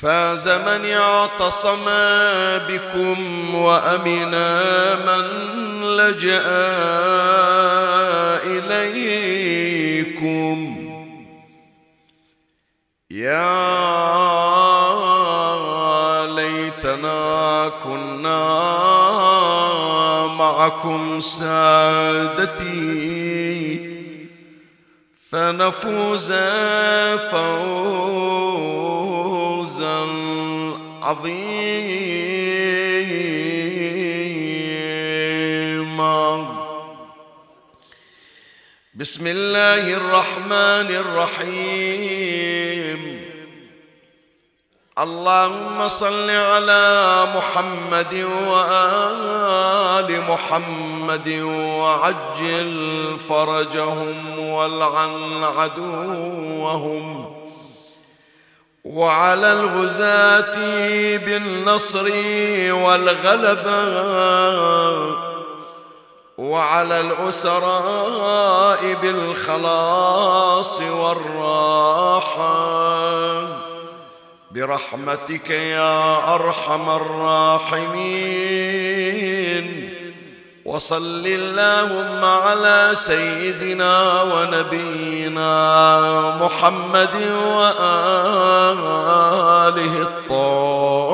فاز من اعتصم بكم وأمن من لجأ إليكم. يا ليتنا كنا معكم سادتي فنفوز فوزا عظيما بسم الله الرحمن الرحيم. اللهم صل على محمد وآل محمد وعجل فرجهم والعن عدوهم. وعلى الغزاة بالنصر والغلبة وعلى الأسراء بالخلاص والراحة. برحمتك يا أرحم الراحمين. وصل اللهم على سيدنا ونبينا محمد وآله الطاهرين.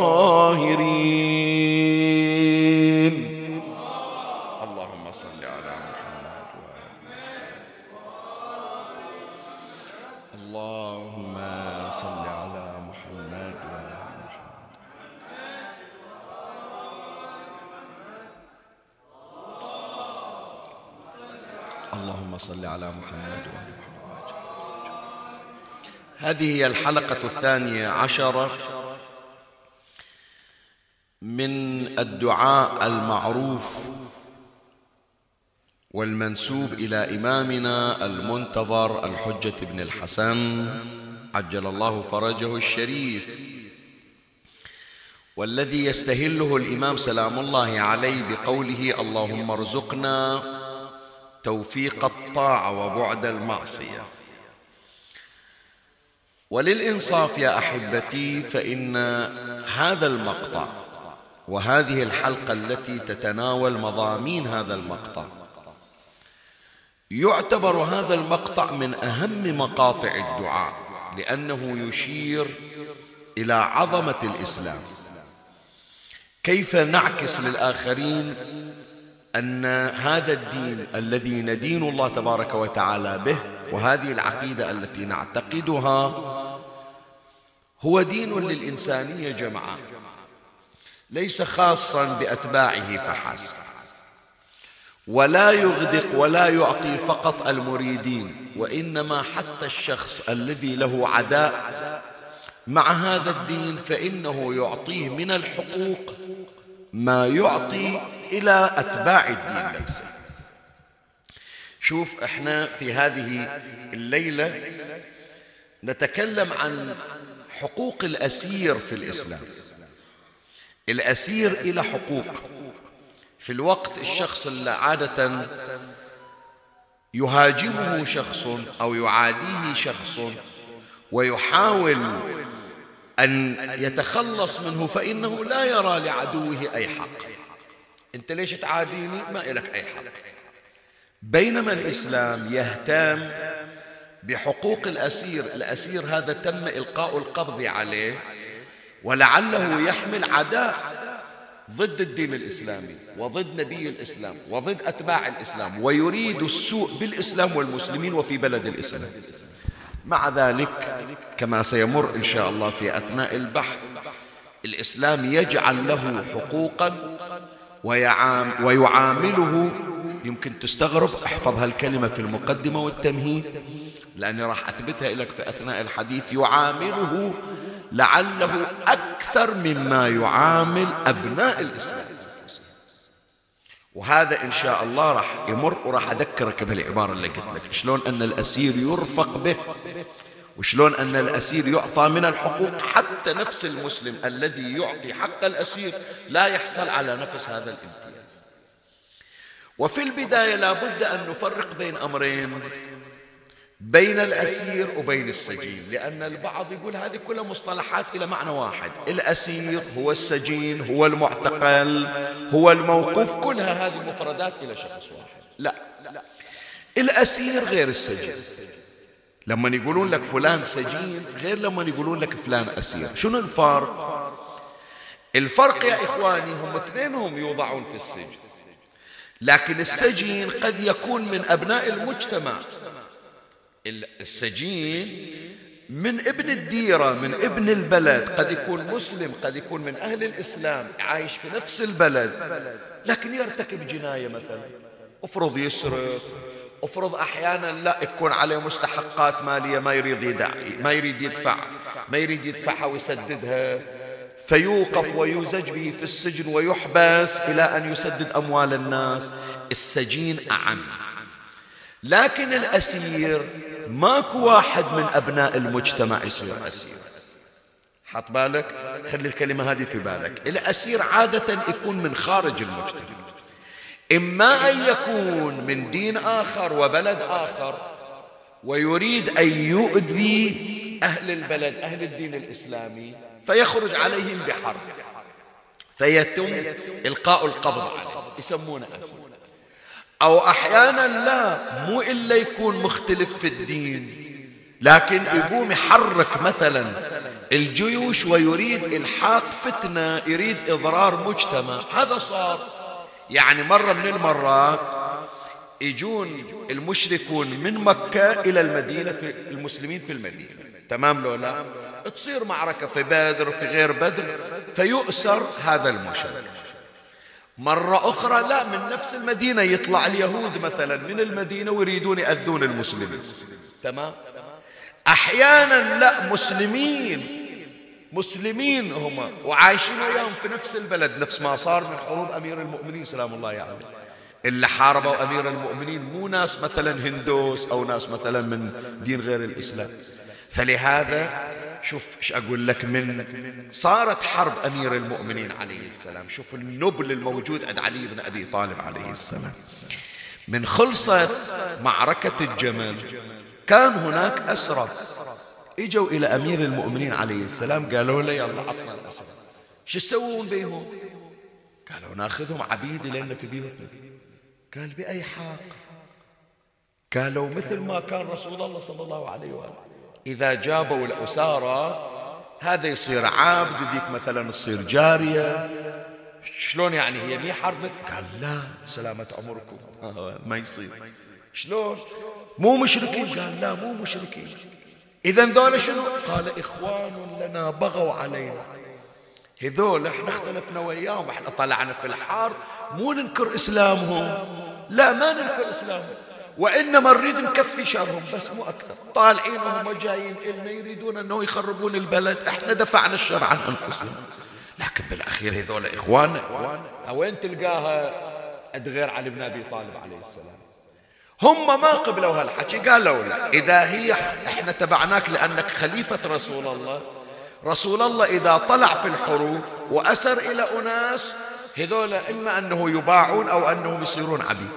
صل على محمد وآل محمد. هذه هي الحلقة الثانية عشرة من الدعاء المعروف والمنسوب إلى إمامنا المنتظر الحجة بن الحسن. عجل الله فرجه الشريف. والذي يستهله الإمام سلام الله عليه بقوله اللهم ارزقنا توفيق الطاعة وبعد المعصية. وللإنصاف يا أحبتي فإن هذا المقطع وهذه الحلقة التي تتناول مضامين هذا المقطع يعتبر هذا المقطع من أهم مقاطع الدعاء لأنه يشير إلى عظمة الإسلام. كيف نعكس للآخرين أن هذا الدين الذي ندين الله تبارك وتعالى به وهذه العقيدة التي نعتقدها هو دين للإنسانية جمعاء ليس خاصا بأتباعه فحسب. ولا يغدق ولا يعطي فقط المريدين وإنما حتى الشخص الذي له عداء مع هذا الدين فإنه يعطيه من الحقوق ما يعطي إلى أتباع الدين نفسه. شوف إحنا في هذه الليلة نتكلم عن حقوق الأسير في الإسلام. الأسير إلى حقوق. في الوقت الشخص اللي عادة يهاجمه شخص أو يعاديه شخص ويحاول أن يتخلص منه فإنه لا يرى لعدوه أي حق. أنت ليش تعاديني؟ ما إلك أي حق. بينما الإسلام يهتم بحقوق الأسير الأسير هذا تم إلقاء القبض عليه ولعله يحمل عداء ضد الدين الإسلامي وضد نبي الإسلام وضد أتباع الإسلام ويريد السوء بالإسلام والمسلمين وفي بلد الإسلام. مع ذلك كما سيمر إن شاء الله في أثناء البحث الإسلام يجعل له حقوقا ويعام ويعامله. يمكن تستغرب احفظ هالكلمة في المقدمة والتمهيد لأني راح أثبتها لك في أثناء الحديث. يعامله لعله أكثر مما يعامل أبناء الإسلام. وهذا إن شاء الله راح يمر وراح أذكرك بالعبارة اللي قلت لك. شلون أن الأسير يرفق به. وشلون أن الأسير يعطى من الحقوق حتى نفس المسلم الذي يعطي حق الأسير لا يحصل على نفس هذا الامتياز. وفي البداية لابد أن نفرق بين أمرين بين الأسير وبين السجين لأن البعض يقول هذه كلها مصطلحات إلى معنى واحد. الأسير هو السجين هو المعتقل هو الموقوف كلها هذه مفردات إلى شخص واحد. لا. الأسير غير السجين. لما يقولون لك فلان سجين غير لما يقولون لك فلان أسير. شنو الفرق؟ الفرق يا إخواني هم اثنينهم يوضعون في السجن. لكن السجين قد يكون من أبناء المجتمع. السجين من ابن الديرة من ابن البلد. قد يكون مسلم قد يكون من أهل الإسلام عايش في نفس البلد. لكن يرتكب جناية مثلا. افرض يسرق افرض أحيانا لا يكون عليه مستحقات مالية ما يريد يدع ما يريد يدفع ما يريد يدفعها ويسددها. فيوقف ويوزج به في السجن ويحبس إلى أن يسدد أموال الناس. السجين أعم. لكن الأسير ماكو واحد من أبناء المجتمع يصير أسير. حط بالك؟ خلي الكلمة هذه في بالك. الأسير عادة يكون من خارج المجتمع. إما أن يكون من دين آخر وبلد آخر ويريد أن يؤذي أهل البلد أهل الدين الإسلامي فيخرج عليهم بحرب. فيتم إلقاء القبض عليه. يسمونه أسير أو أحيانا لا مو إلا يكون مختلف في الدين لكن يقوم يحرك مثلا الجيوش ويريد إلحاق فتنة يريد إضرار مجتمع. هذا صار. يعني مرة من المرات يجون المشركون من مكة إلى المدينة في المسلمين في المدينة. تمام لو لا؟ تصير معركة في بدر في غير بدر فيؤسر هذا المشرك. مرة أخرى لا من نفس المدينة يطلع اليهود مثلا من المدينة ويريدون يأذون المسلمين. تمام؟ أحيانا لا مسلمين مسلمين هم وعايشين وياهم في نفس البلد. نفس ما صار من حروب أمير المؤمنين سلام الله عليه. يعني. اللي حاربوا أمير المؤمنين مو ناس مثلا هندوس أو ناس مثلا من دين غير الإسلام. فلهذا شوف إيش أقول لك من صارت حرب أمير المؤمنين عليه السلام. شوف النبل الموجود عند علي بن أبي طالب عليه السلام. من خلصت معركة الجمل كان هناك أسرى اجوا إلى أمير المؤمنين عليه السلام قالوا له يلا عطنا الأسرى شو تسوون بهم قالوا ناخذهم عبيد لأن في بيوتنا. قال بأي حق قالوا مثل ما كان رسول الله صلى الله عليه وآله. إذا جابوا الأسارة هذا يصير عبد ذيك مثلا تصير جارية. شلون يعني هي مي حرب قال لا سلامة عمركم. ما يصير. شلون؟ مو مشركين. قال لا مو مشركين. إذا ذولا شنو؟ قال إخوان لنا بغوا علينا. هذول إحنا اختلفنا وياهم إحنا طلعنا في الحار مو ننكر إسلامهم. لا ما ننكر إسلامهم. وإنما نريد نكفي شرهم بس مو أكثر. طالعين وهم جايين إلنا يريدون أنه يخربون البلد. إحنا دفعنا الشر عن أنفسنا. لكن بالأخير هذول إخواننا. وين تلقاها أدغير علي بن أبي طالب عليه السلام؟ هم ما قبلوا هالحكي قالوا لا. إذا هي إحنا تبعناك لأنك خليفة رسول الله. رسول الله إذا طلع في الحروب وأسر إلى أناس هذول إما أنه يباعون أو أنهم يصيرون عبيد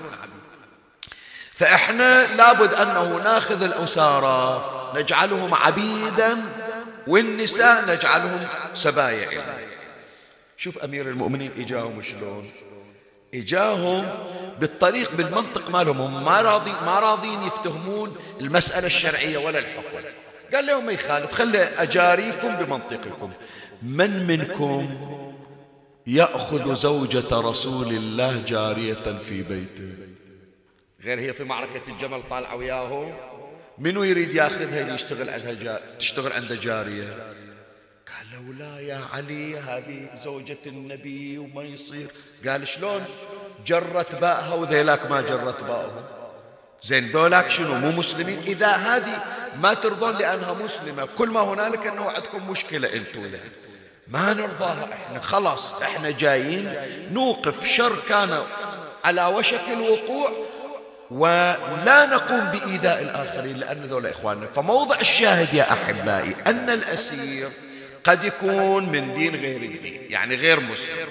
فإحنا لابد أنه ناخذ الأسارة نجعلهم عبيدا والنساء نجعلهم سبايا شوف أمير المؤمنين إجاهم شلون. إجاهم بالطريق بالمنطق مالهم هم ما راضي ما راضين يفتهمون المسألة الشرعية ولا الحكم. قال لهم ما يخالف خلي أجاريكم بمنطقكم. من منكم يأخذ زوجة رسول الله جارية في بيته؟ غير هي في معركة الجمل طالعة وياهم. منو يريد ياخذها يشتغل عندها. تشتغل عند جارية؟ قالوا لا يا علي هذه زوجة النبي وما يصير. قال شلون؟ جرت باءها وذيلاك ما جرت باءهم زين ذولاك شنو؟ مو مسلمين؟ إذا هذه ما ترضون لأنها مسلمة كل ما هنالك أنه عندكم مشكلة أنتم لها ما نرضاها إحنا خلاص إحنا جايين نوقف شر كان على وشك الوقوع ولا نقوم بإيذاء الآخرين لأن ذولا إخواننا. فموضع الشاهد يا أحبائي أن الأسير قد يكون من دين غير الدين يعني غير مسلم.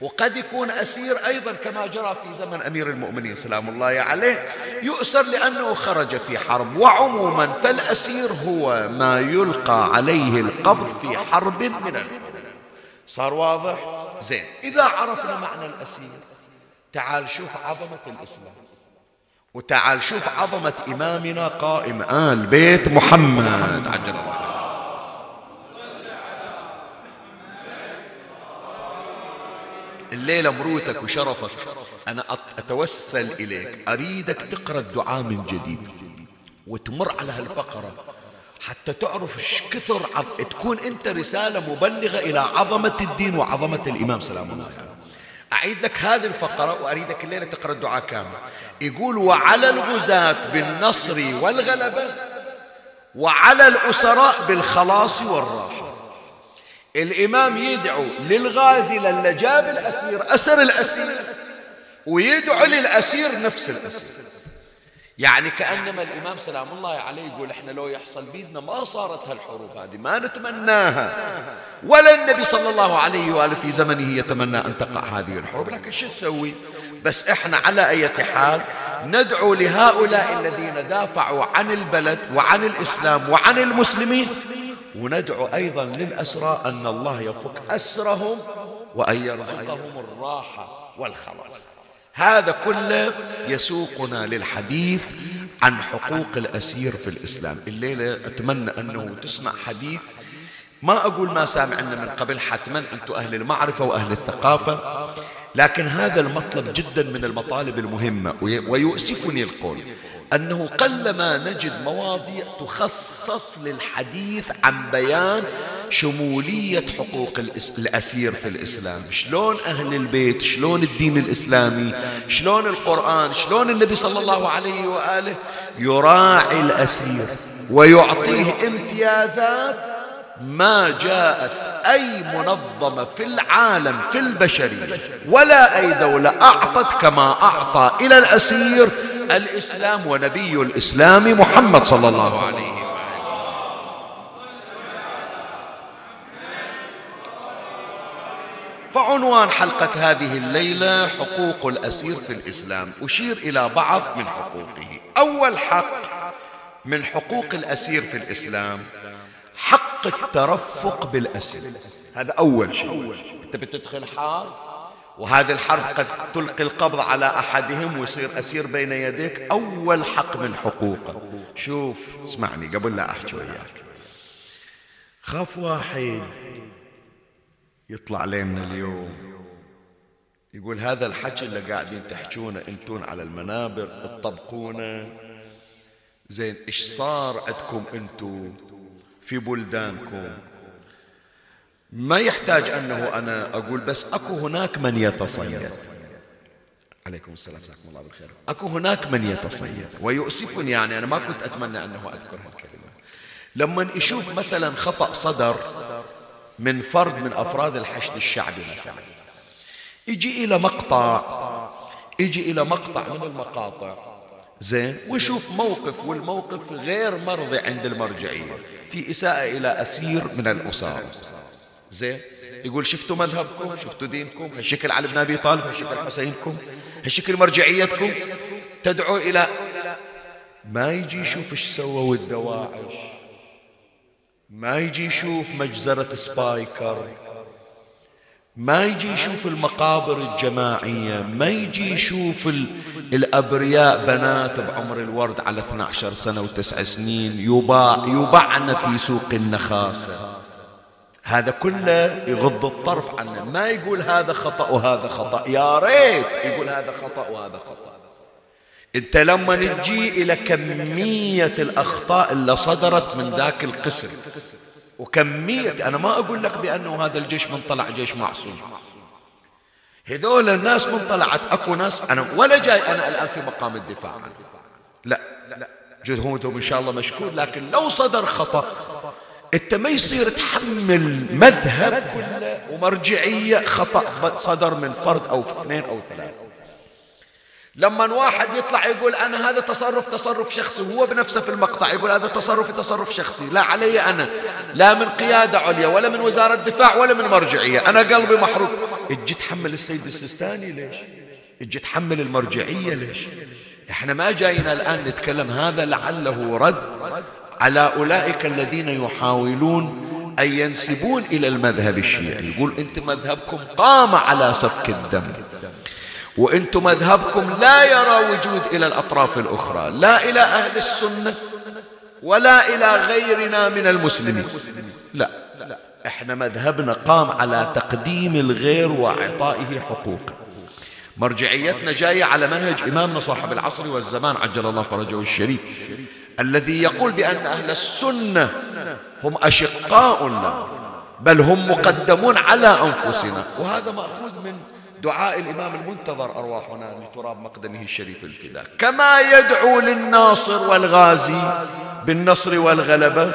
وقد يكون أسير أيضا كما جرى في زمن أمير المؤمنين سلام الله عليه يؤسر لأنه خرج في حرب. وعموما فالأسير هو ما يلقى عليه القبض في حرب من الحروب صار واضح؟ زين. إذا عرفنا معنى الأسير تعال شوف عظمة الإسلام. وتعال شوف عظمة إمامنا قائم آل بيت محمد عجل الله. الليلة مروتك وشرفك أنا أتوسل إليك أريدك تقرأ الدعاء من جديد وتمر على هالفقرة حتى تعرف إيش كثر عظ... تكون أنت رسالة مبلغة إلى عظمة الدين وعظمة الإمام سلام الله عليه أعيد لك هذه الفقرة وأريدك الليلة تقرأ الدعاء كامل. يقول وعلى الغزاة بالنصر والغلبة وعلى الأسراء بالخلاص والراحة. الإمام يدعو للغازي للي جاب الأسير أسر الأسير ويدعو للأسير نفس الأسير. يعني كأنما الإمام سلام الله عليه يقول إحنا لو يحصل بيدنا ما صارت هالحروب هذه ما نتمناها. ولا النبي صلى الله عليه وآله في زمنه يتمنى أن تقع هذه الحروب لكن شو تسوي؟ بس إحنا على أي حال ندعو لهؤلاء الذين دافعوا عن البلد وعن الإسلام وعن المسلمين وندعو أيضا للأسرى أن الله يفك أسرهم وأن يرزقهم الراحة والخلاص. هذا كله يسوقنا للحديث عن حقوق الأسير في الإسلام. الليلة أتمنى أنه تسمع حديث. ما أقول ما سامعنا من قبل حتما أنتم أهل المعرفة وأهل الثقافة. لكن هذا المطلب جدا من المطالب المهمة ويؤسفني القول. أنه قلما نجد مواضيع تخصص للحديث عن بيان شمولية حقوق الأسير في الإسلام. شلون أهل البيت شلون الدين الإسلامي شلون القرآن شلون النبي صلى الله عليه وآله يراعي الأسير ويعطيه امتيازات ما جاءت أي منظمة في العالم في البشرية. ولا أي دولة أعطت كما أعطى إلى الأسير الإسلام ونبي الإسلام محمد صلى الله عليه وسلم. فعنوان حلقة هذه الليلة حقوق الأسير في الإسلام. أشير إلى بعض من حقوقه. أول حق من حقوق الأسير في الإسلام حق الترفق بالأسير. هذا أول شيء. أنت بتدخل حرب وهذه الحرب قد تلقي القبض على أحدهم ويصير أسير بين يديك. أول حق من حقوقه شوف اسمعني قبل لا أحكي وياك. خاف واحد يطلع لنا اليوم. يقول هذا الحكي اللي قاعدين تحجونه أنتون على المنابر تطبقونه؟ زين إيش صار عندكم أنتو في بلدانكم؟ ما يحتاج أنه أنا أقول بس أكو هناك من يتصيد. عليكم السلام جزاكم الله بالخير. أكو هناك من يتصيد ويؤسفني يعني أنا ما كنت أتمنى أنه أذكر هالكلمة. لما يشوف مثلا خطأ صدر من فرد من أفراد الحشد الشعبي مثلا يجي إلى مقطع يجي إلى مقطع من المقاطع. زين ويشوف موقف والموقف غير مرضي عند المرجعية في إساءة إلى أسير من الاسار زين. يقول شفتوا مذهبكم؟ شفتوا دينكم؟ هالشكل علي بن أبي طالب هالشكل حسينكم هالشكل مرجعيتكم. تدعو إلى ما يجي يشوف إيش سووا الدواعش ما يجي يشوف مجزرة سبايكر. ما يجي يشوف المقابر الجماعية. ما يجي يشوف الأبرياء بنات بعمر الورد على 12 سنة وتسع سنين يباع يبعن في سوق النخاسة. هذا كله يغض الطرف عنه. ما يقول هذا خطأ وهذا خطأ. يا ريت يقول هذا خطأ وهذا خطأ. انت لما نجي إلى كمية الأخطاء اللي صدرت من ذاك القسم وكمية أنا ما أقول لك بأنه هذا الجيش من طلع جيش معصوم. هذول الناس من طلعت أكو ناس أنا ولا جاي أنا الآن في مقام الدفاع. عنه لا جهودهم إن شاء الله مشكور لكن لو صدر خطأ انت ما يصير تحمل مذهب ومرجعية خطأ صدر من فرد أو اثنين أو ثلاثة. لما واحد يطلع يقول أنا هذا تصرف تصرف شخصي وهو بنفسه في المقطع يقول هذا تصرف تصرف شخصي. لا علي أنا. لا من قيادة عليا ولا من وزارة دفاع ولا من مرجعية. أنا قلبي محروق. أجي تحمل السيد السيستاني ليش؟ أجي تحمل المرجعية ليش؟ إحنا ما جاينا الآن نتكلم هذا لعله رد على أولئك الذين يحاولون أن ينسبون إلى المذهب الشيعي. يقول أنت مذهبكم قام على سفك الدم. وأنتم مذهبكم لا يرى وجود إلى الأطراف الأخرى. لا إلى أهل السنة ولا إلى غيرنا من المسلمين. لا إحنا مذهبنا قام على تقديم الغير وإعطائه حقوقه مرجعيتنا جاية على منهج إمامنا صاحب العصر والزمان عجل الله فرجه الشريف. الذي يقول بأن أهل السنة هم اشقاء لنا بل هم مقدمون على أنفسنا. وهذا مأخوذ من دعاء الإمام المنتظر أرواحنا لتراب مقدمه الشريف الفداء. كما يدعو للناصر والغازي بالنصر والغلبة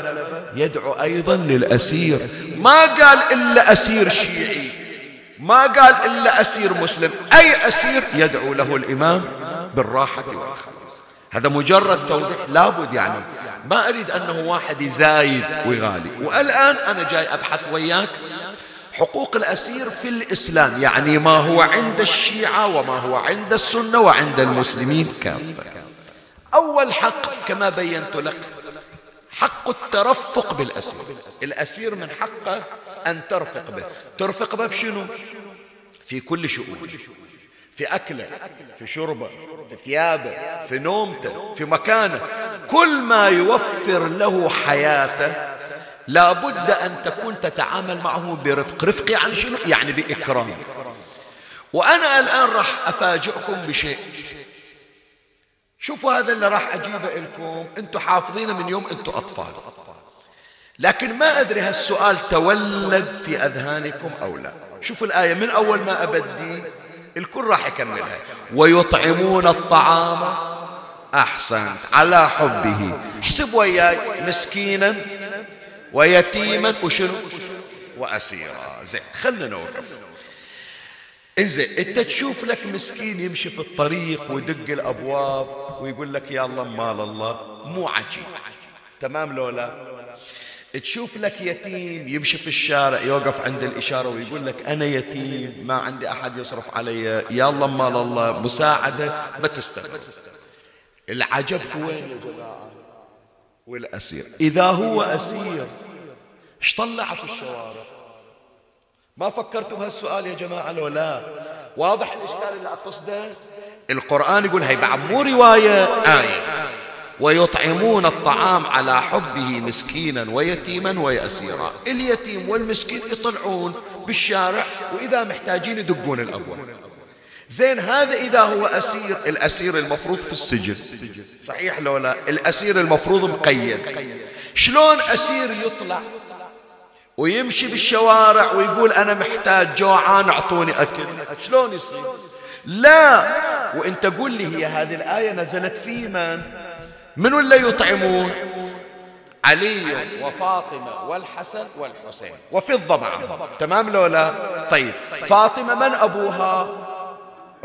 يدعو أيضا للأسير. ما قال إلا أسير شيعي ما قال إلا أسير مسلم. أي أسير يدعو له الإمام بالراحة والخلاص هذا مجرد توضيح لابد يعني. ما أريد أنه واحد يزايد ويغالي. والآن أنا جاي أبحث وياك حقوق الأسير في الإسلام. يعني ما هو عند الشيعة وما هو عند السنة وعند المسلمين. كافة. أول حق كما بينت لك حق الترفق بالأسير. الأسير من حقه أن ترفق به. ترفق به بشنو؟ في كل شؤون. في أكلة في شربة في ثيابة في نومته في مكانه. كل ما يوفر له حياته لا بد أن تكون تتعامل معه برفق. رفق يعني شنو؟ يعني بإكرام. وأنا الآن راح أفاجئكم بشيء. شوفوا هذا اللي راح أجيبه لكم. أنتم حافظينه من يوم أنتم أطفال. لكن ما أدري هالسؤال تولد في أذهانكم أو لا. شوفوا الآية من أول ما أبدي الكل راح يكملها. ويطعمون الطعام أحسنت على حبه. احسب وياي مسكينا ويتيما. وشنو؟ وأسيرا. زين خلنا نوقف. إنزين أنت تشوف لك مسكين يمشي في الطريق ويدق الأبواب ويقول لك يا الله مال الله. مو عجيب. تمام لو لا؟ تشوف لك يتيم يمشي في الشارع يوقف عند الإشارة ويقول لك أنا يتيم ما عندي أحد يصرف علي يا الله مال الله مساعدة ما تستقبل العجب في وين والأسير. إذا هو أسير إيش طلع في الشوارع؟ ما فكرتوا بهالسؤال يا جماعة لو لا؟ واضح الإشكال اللي أقصده القرآن يقول هي بعد مو رواية آية. ويطعمون الطعام على حبه مسكينا ويتيما ويأسيرا. اليتيم والمسكين يطلعون بالشارع وإذا محتاجين يدقون الأبواب. زين هذا إذا هو أسير. الأسير المفروض في السجن. صحيح لو لا؟ الأسير المفروض مقيد. شلون أسير يطلع؟ ويمشي بالشوارع ويقول أنا محتاج جوعان أعطوني أكل. شلون يصير؟ لا. وانت قول لي هي هذه الآية نزلت في من من ولا يطعمون؟ علي وفاطمة والحسن والحسين. وفضة معهم تمام لو لا؟ طيب. فاطمة من أبوها؟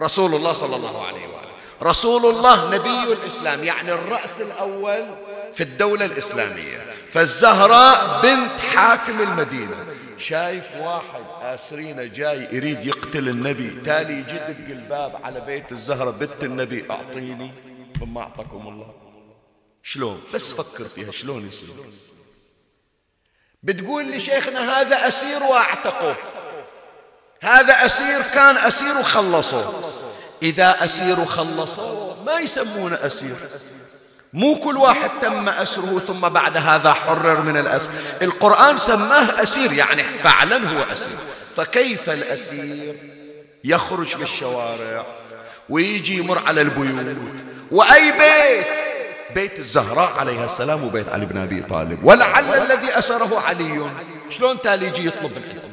رسول الله صلى الله عليه وآله. رسول الله نبي الإسلام يعني الرأس الأول في الدولة الإسلامية. فالزهراء بنت حاكم المدينة. شايف واحد آسرينا جاي يريد يقتل النبي تالي يجدد الباب على بيت الزهرة بنت النبي أعطيني ثم أعطاكم الله. شلون؟ بس فكر فيها شلون يصير؟ بتقول لي شيخنا هذا أسير وأعتقه. هذا أسير كان أسير وخلصه. إذا أسير وخلصوه ما يسمونه أسير. مو كل واحد تم أسره ثم بعد هذا حرر من الأسر. القرآن سماه أسير يعني فعلا هو أسير. فكيف الأسير؟ يخرج في الشوارع ويجي يمر على البيوت. وأي بيت؟ بيت الزهراء عليها السلام وبيت علي بن أبي طالب. ولعل الذي أسره علي. شلون تالي يجي يطلب من عند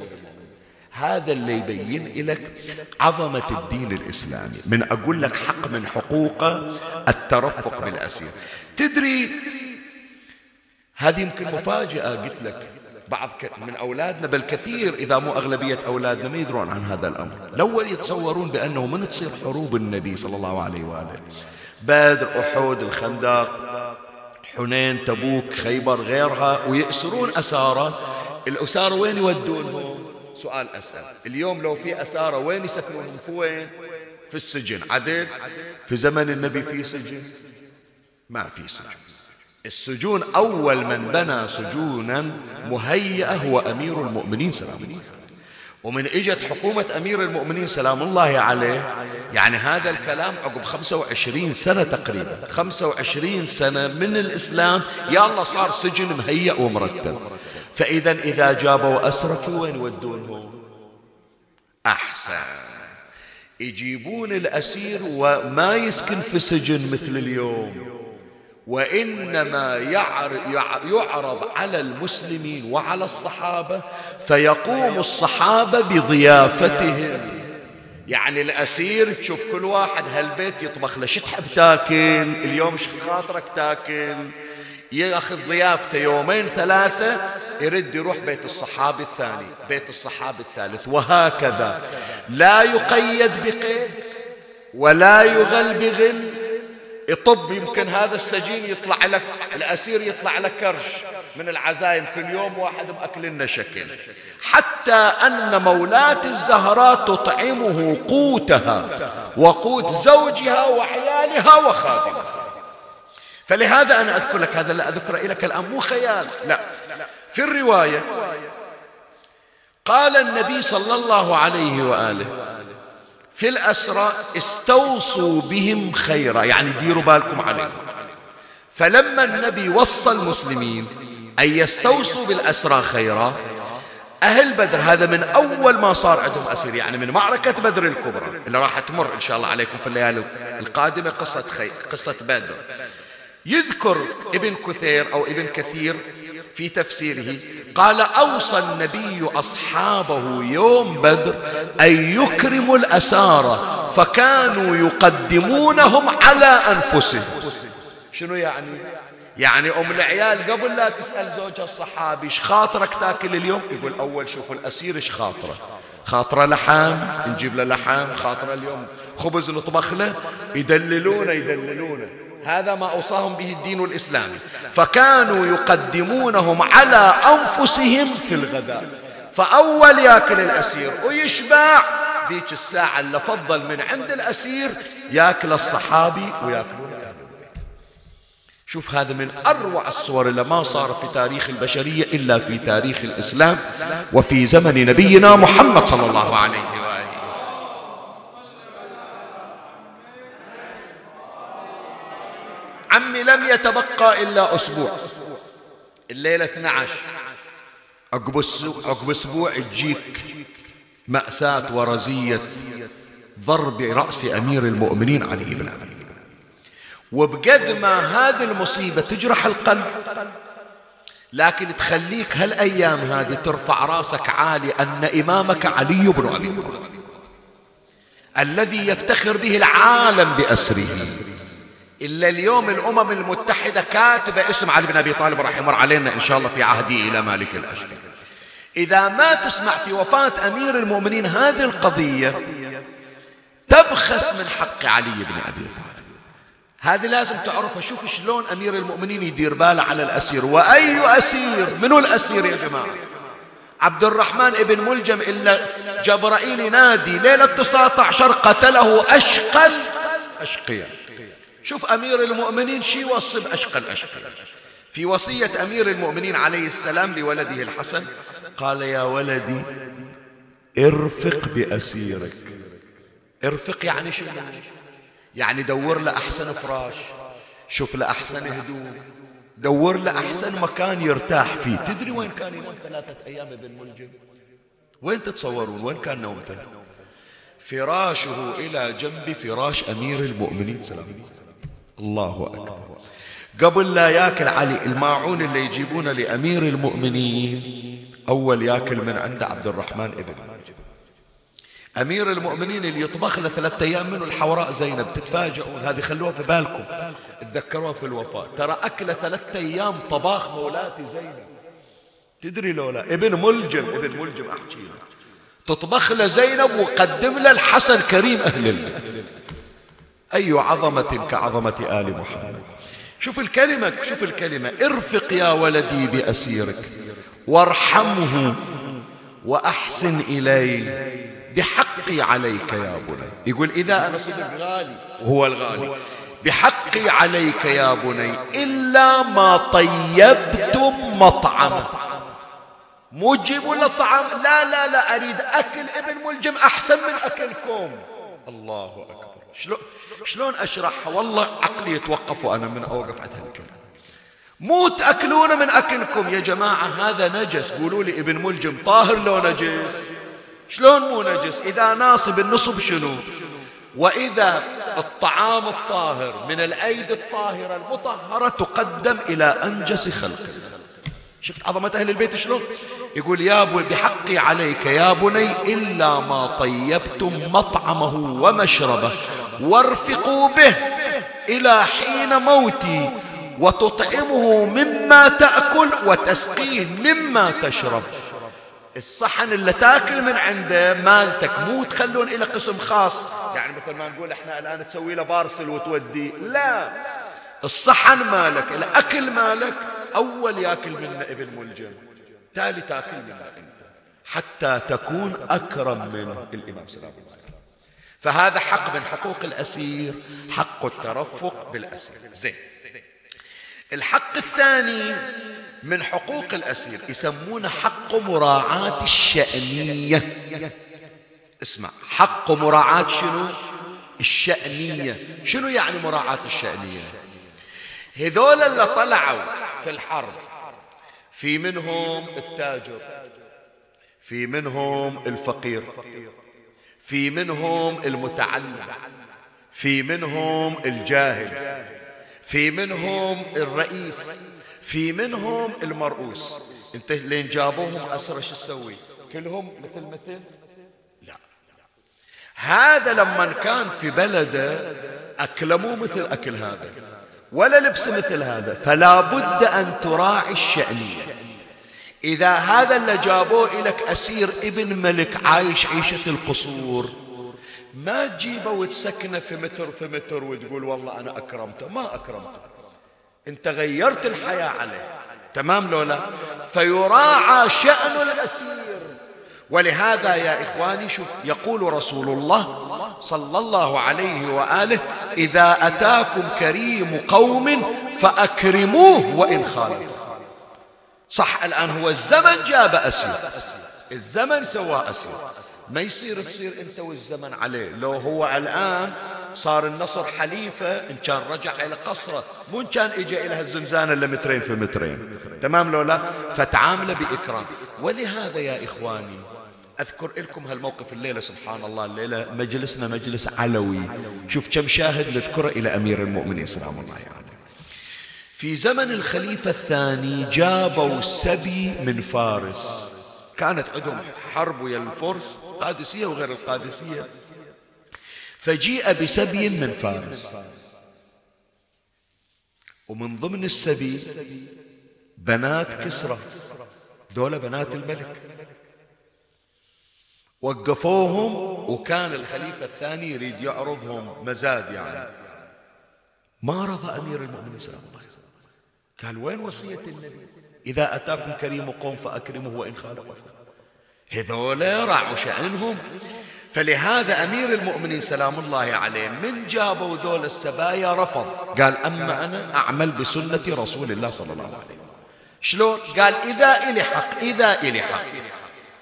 هذا اللي يبين لك عظمة الدين الإسلامي. من أقول لك حق من حقوقه الترفق بالأسير. تدري هذه يمكن مفاجأة قلت لك بعض من أولادنا بل كثير إذا مو أغلبية أولادنا ما يدرون عن هذا الأمر. الأول يتصورون بأنه من تصير حروب النبي صلى الله عليه وآله. بدر أحد الخندق حنين تبوك خيبر غيرها ويأسرون أسارة. الأسارة وين يودونهم سؤال أسأل. اليوم لو في أسارة وين يسكنونهم في وين في السجن. عدل؟ في زمن النبي في سجن؟ ما في سجن. السجون أول من بنى سجونا مهيئة هو أمير المؤمنين سلام الله ومن إجت حكومة أمير المؤمنين سلام الله عليه يعني هذا الكلام عقب 25 سنة تقريبا 25 سنة من الإسلام يا الله صار سجن مهيأ ومرتب. فإذا إذا جابوا في وين يودونهم؟ أحسن. يجيبون الأسير وما يسكن في سجن مثل اليوم. وإنما يعرض على المسلمين وعلى الصحابة فيقوم الصحابة بضيافتهم. يعني الأسير تشوف كل واحد هالبيت يطبخ له شو تحب تاكل؟ اليوم شو خاطرك تاكل؟ يأخذ ضيافته يومين ثلاثة يرد يروح بيت الصحابي الثاني بيت الصحابي الثالث. وهكذا. لا يقيد بقيد ولا يغل بغل. يطب يمكن هذا السجين يطلع لك الأسير يطلع لك كرش من العزايم. كل يوم واحد مأكل لنا شكل. حتى أن مولاة الزهراء تطعمه قوتها وقوت زوجها وعيالها وخادمها. فلهذا أنا أذكر لك هذا لا أذكر لك الآن مو خيال لا. في الرواية قال النبي صلى الله عليه وآله في الأسرى استوصوا بهم خيرا. يعني ديروا بالكم عليهم فلما النبي وصى المسلمين أن يستوصوا بالأسرى خيرا أهل بدر هذا من أول ما صار عندهم أسير يعني من معركة بدر الكبرى اللي راح تمر إن شاء الله عليكم في الليالي القادمة قصة خير قصة بدر. يذكر ابن كثير أو ابن كثير في تفسيره قال أوصى النبي أصحابه يوم بدر أن يكرموا الأسارة فكانوا يقدمونهم على أنفسهم. شنو يعني؟ يعني أم العيال قبل لا تسأل زوجها الصحابي إيش خاطرك تاكل اليوم؟ يقول أول شوفوا الأسير إيش خاطره. خاطره لحم نجيب له لحم خاطره اليوم خبز نطبخ له. يدللونه يدللونه. هذا ما أوصاهم به الدين الإسلامي. فكانوا يقدمونهم على أنفسهم في الغذاء فأول ياكل الأسير ويشبع. ذيك الساعة اللي فضل من عند الأسير ياكل الصحابي البيت. شوف هذا من أروع الصور اللي ما صار في تاريخ البشرية إلا في تاريخ الإسلام وفي زمن نبينا محمد صلى الله عليه وسلم. عمي لم يتبقى إلا أسبوع. الليلة 12 عقب عقب أسبوع تجيك مأساة ورزية ضرب رأس أمير المؤمنين علي بن أبي وبقد ما هذه المصيبة تجرح القلب لكن تخليك هالأيام هذه ترفع رأسك عالي أن إمامك علي بن أبي طالب. الذي يفتخر به العالم بأسره. إلا اليوم الأمم المتحدة كاتبة اسم علي بن أبي طالب راح يمر علينا إن شاء الله في عهدي إلى مالك الأشتر. إذا ما تسمع في وفاة أمير المؤمنين هذه القضية تبخس من حق علي بن أبي طالب. هذه لازم تعرفها شوف شلون أمير المؤمنين يدير باله على الأسير. وأي أسير؟ منو الأسير يا جماعة؟ عبد الرحمن ابن ملجم إلا جبرائيل ينادي ليلة 19 قتله أشقل أشقية شوف أمير المؤمنين شي يوصي بأشقى الأشقى في وصية أمير المؤمنين عليه السلام لولده الحسن قال يا ولدي ارفق بأسيرك. ارفق يعني شو يعني؟ دور له أحسن فراش شوف له أحسن هدوء دور له أحسن مكان يرتاح فيه. تدري وين كان ينام ثلاثة أيام ابن ملجم؟ وين تتصورون؟ وين كان نومته؟ فراشه إلى جنب فراش أمير المؤمنين. سلام الله أكبر قبل لا ياكل علي الماعون اللي يجيبونه لأمير المؤمنين أول ياكل من عند عبد الرحمن ابن أمير المؤمنين اللي يطبخ له ثلاثة أيام منه الحوراء زينب تتفاجئون هذه خلوها في بالكم. تذكروها في الوفاة ترى أكله ثلاثة أيام طباخ مولاتي زينب. تدري لولا؟ ابن ملجم ابن ملجم أحكي لك. تطبخ له زينب وقدم له الحسن كريم أهل البيت. أي عظمة كعظمة آل محمد. شوف الكلمة شوف الكلمة. ارفق يا ولدي بأسيرك. وارحمه وأحسن إليه بحقي عليك يا بني. يقول إذا أنا صدق غالي. وهو الغالي. بحقي عليك يا بني. إلا ما طيبتم مطعمه مو تجيبوا له طعام؟ لا لا لا أريد أكل ابن ملجم أحسن من أكلكم. الله أكبر. شلون شلون أشرحها؟ والله عقلي يتوقف وأنا من أوقف عند هالكلام. مو تأكلون من أكلكم يا جماعة هذا نجس. قولوا لي ابن ملجم طاهر لو نجس. شلون مو نجس؟ إذا ناصب النصب شنو؟ وإذا الطعام الطاهر من الأيدي الطاهرة المطهرة تقدم إلى أنجس خلق شفت عظمة أهل البيت شلون؟ يقول يا أبو بحقي عليك يا بني إلا ما طيبتم مطعمه ومشربه. وارفقوا به إلى حين موتي وتطعمه مما تأكل وتسقيه مما تشرب. الصحن اللي تاكل من عنده مالتك مو تخلون إلى قسم خاص. يعني مثل ما نقول إحنا الآن تسوي له بارسل وتوديه لا. الصحن مالك الأكل مالك أول ياكل منه ابن ملجم تالي تاكل منه أنت حتى تكون أكرم من الإمام سلام الله فهذا حق من حقوق الأسير حق الترفق بالأسير. زين. الحق الثاني من حقوق الأسير يسمونه حق مراعاة الشأنية. اسمع حق مراعاة شنو؟ الشأنية. شنو يعني مراعاة الشأنية؟ هذول اللي طلعوا في الحرب في منهم التاجر في منهم الفقير. في منهم المتعلم في منهم الجاهل في منهم الرئيس في منهم المرؤوس. انت لين جابوهم اسرى شو تسوي؟ كلهم مثل مثل؟ لا. هذا لما كان في بلده اكله مو مثل أكل هذا ولا لبس مثل هذا فلا بد أن تراعي الشأنية. إذا هذا اللي جابوه إلك أسير ابن ملك عايش عيشة القصور. ما تجيبه وتسكنه في متر في متر وتقول والله أنا أكرمته. ما أكرمته. أنت غيرت الحياة عليه. تمام لولا فيراعى شأن الأسير. ولهذا يا إخواني شوف يقول رسول الله صلى الله عليه وآله إذا أتاكم كريم قوم فأكرموه وإن خالف صح الآن هو الزمن جاب أسير الزمن سوى أسير ما يصير تصير أنت والزمن عليه. لو هو الآن صار النصر حليفة إن كان رجع إلى قصره مو إن كان إجا إلى الزنزانة اللي مترين في مترين. تمام لو لا؟ فتعامله بإكرام. ولهذا يا إخواني أذكر لكم هالموقف الليلة سبحان الله الليلة مجلسنا مجلس علوي. شوف كم شاهد نذكره إلى أمير المؤمنين سلام الله عليه. يعني. في زمن الخليفة الثاني جابوا سبي من فارس. كانت عندهم حرب ويا الفرس قادسية وغير القادسية. فجيء بسبي من فارس. ومن ضمن السبي بنات كسرى دولة بنات الملك. وقفوهم وكان الخليفة الثاني يريد يعرضهم مزاد يعني. ما رضى أمير المؤمنين سلام الله قال وين وصية النبي؟ إذا أتاكم كريم قوم فأكرمه وإن خالفكم. هذول راعوا شأنهم. فلهذا أمير المؤمنين سلام الله عليه من جابوا ذول السبايا رفض. قال أما أنا أعمل بسنة رسول الله صلى الله عليه وسلم. شلون؟ قال إذا إلي حق إذا إلي حق.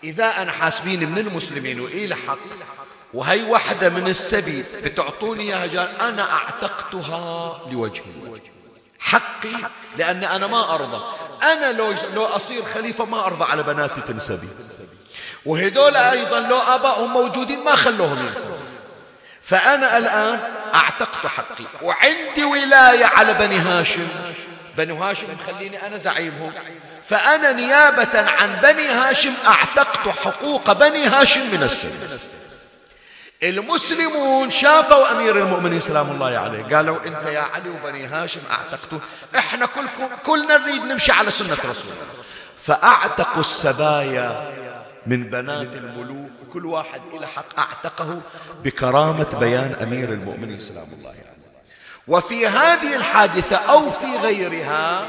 إذا أنا حاسبين من المسلمين وإلي حق. وهي واحدة من السبي بتعطوني إياها أنا أعتقتها لوجه حقي لأن أنا ما أرضى. أنا لو لو أصير خليفة ما أرضى على بناتي تنسبي. وهذول أيضا لو آبائهم موجودين ما خلوهم ينسبوا فأنا الآن أعتقت حقي. وعندي ولاية على بني هاشم. بني هاشم مخليني أنا زعيمهم. فأنا نيابة عن بني هاشم أعتقت حقوق بني هاشم من السبيل. المسلمون شافوا أمير المؤمنين سلام الله عليه. قالوا أنت يا علي وبني هاشم أعتقتوا إحنا كلكم كلنا نريد نمشي على سنة رسول الله. فأعتقوا السبايا من بنات الملوك. وكل واحد إلى حق أعتقه بكرامة بيان أمير المؤمنين سلام الله عليه. وفي هذه الحادثة أو في غيرها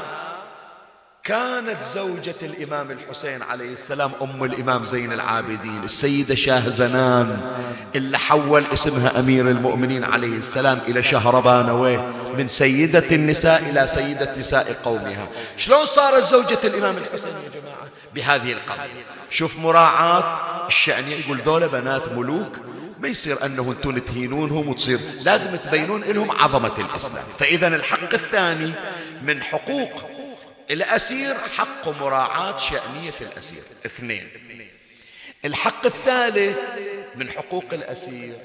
كانت زوجة الإمام الحسين عليه السلام أم الإمام زين العابدين السيدة شاه زنان اللي حول اسمها أمير المؤمنين عليه السلام إلى شهربانويه من سيدة النساء إلى سيدة نساء قومها. شلون صارت زوجة الإمام الحسين يا جماعة؟ بهذه القضية. شوف مراعاة الشأن يقول ذولا بنات ملوك ما يصير أنه أنتم تهينونهم وتصير لازم تبينون لهم عظمة الإسلام. فإذا الحق الثاني من حقوق الأسير حق مراعاة شأنية الأسير. اثنين. الحق الثالث من حقوق الأسير.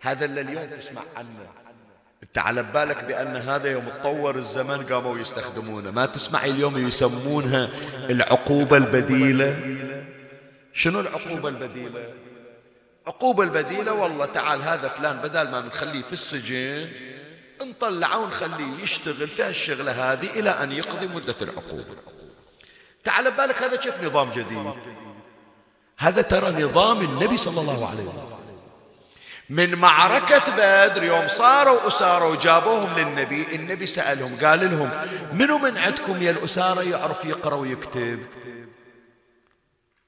هذا اللي اليوم تسمع عنه. انت على بالك بأن هذا يوم تطور الزمن قاموا يستخدمونه. ما تسمع اليوم يسمونها العقوبة البديلة. شنو العقوبة البديلة؟ عقوبة البديلة والله تعال هذا فلان بدل ما نخليه في السجن نطلعه ونخليه يشتغل في هالشغلة هذه إلى أن يقضي مدة العقوبة تعال بالك هذا كيف نظام جديد؟ هذا ترى نظام النبي صلى الله عليه وسلم. من معركة بدر يوم صاروا أسارة وجابوهم للنبي النبي سألهم قال لهم منو من عندكم يا الأسارة يعرف يقرأ ويكتب؟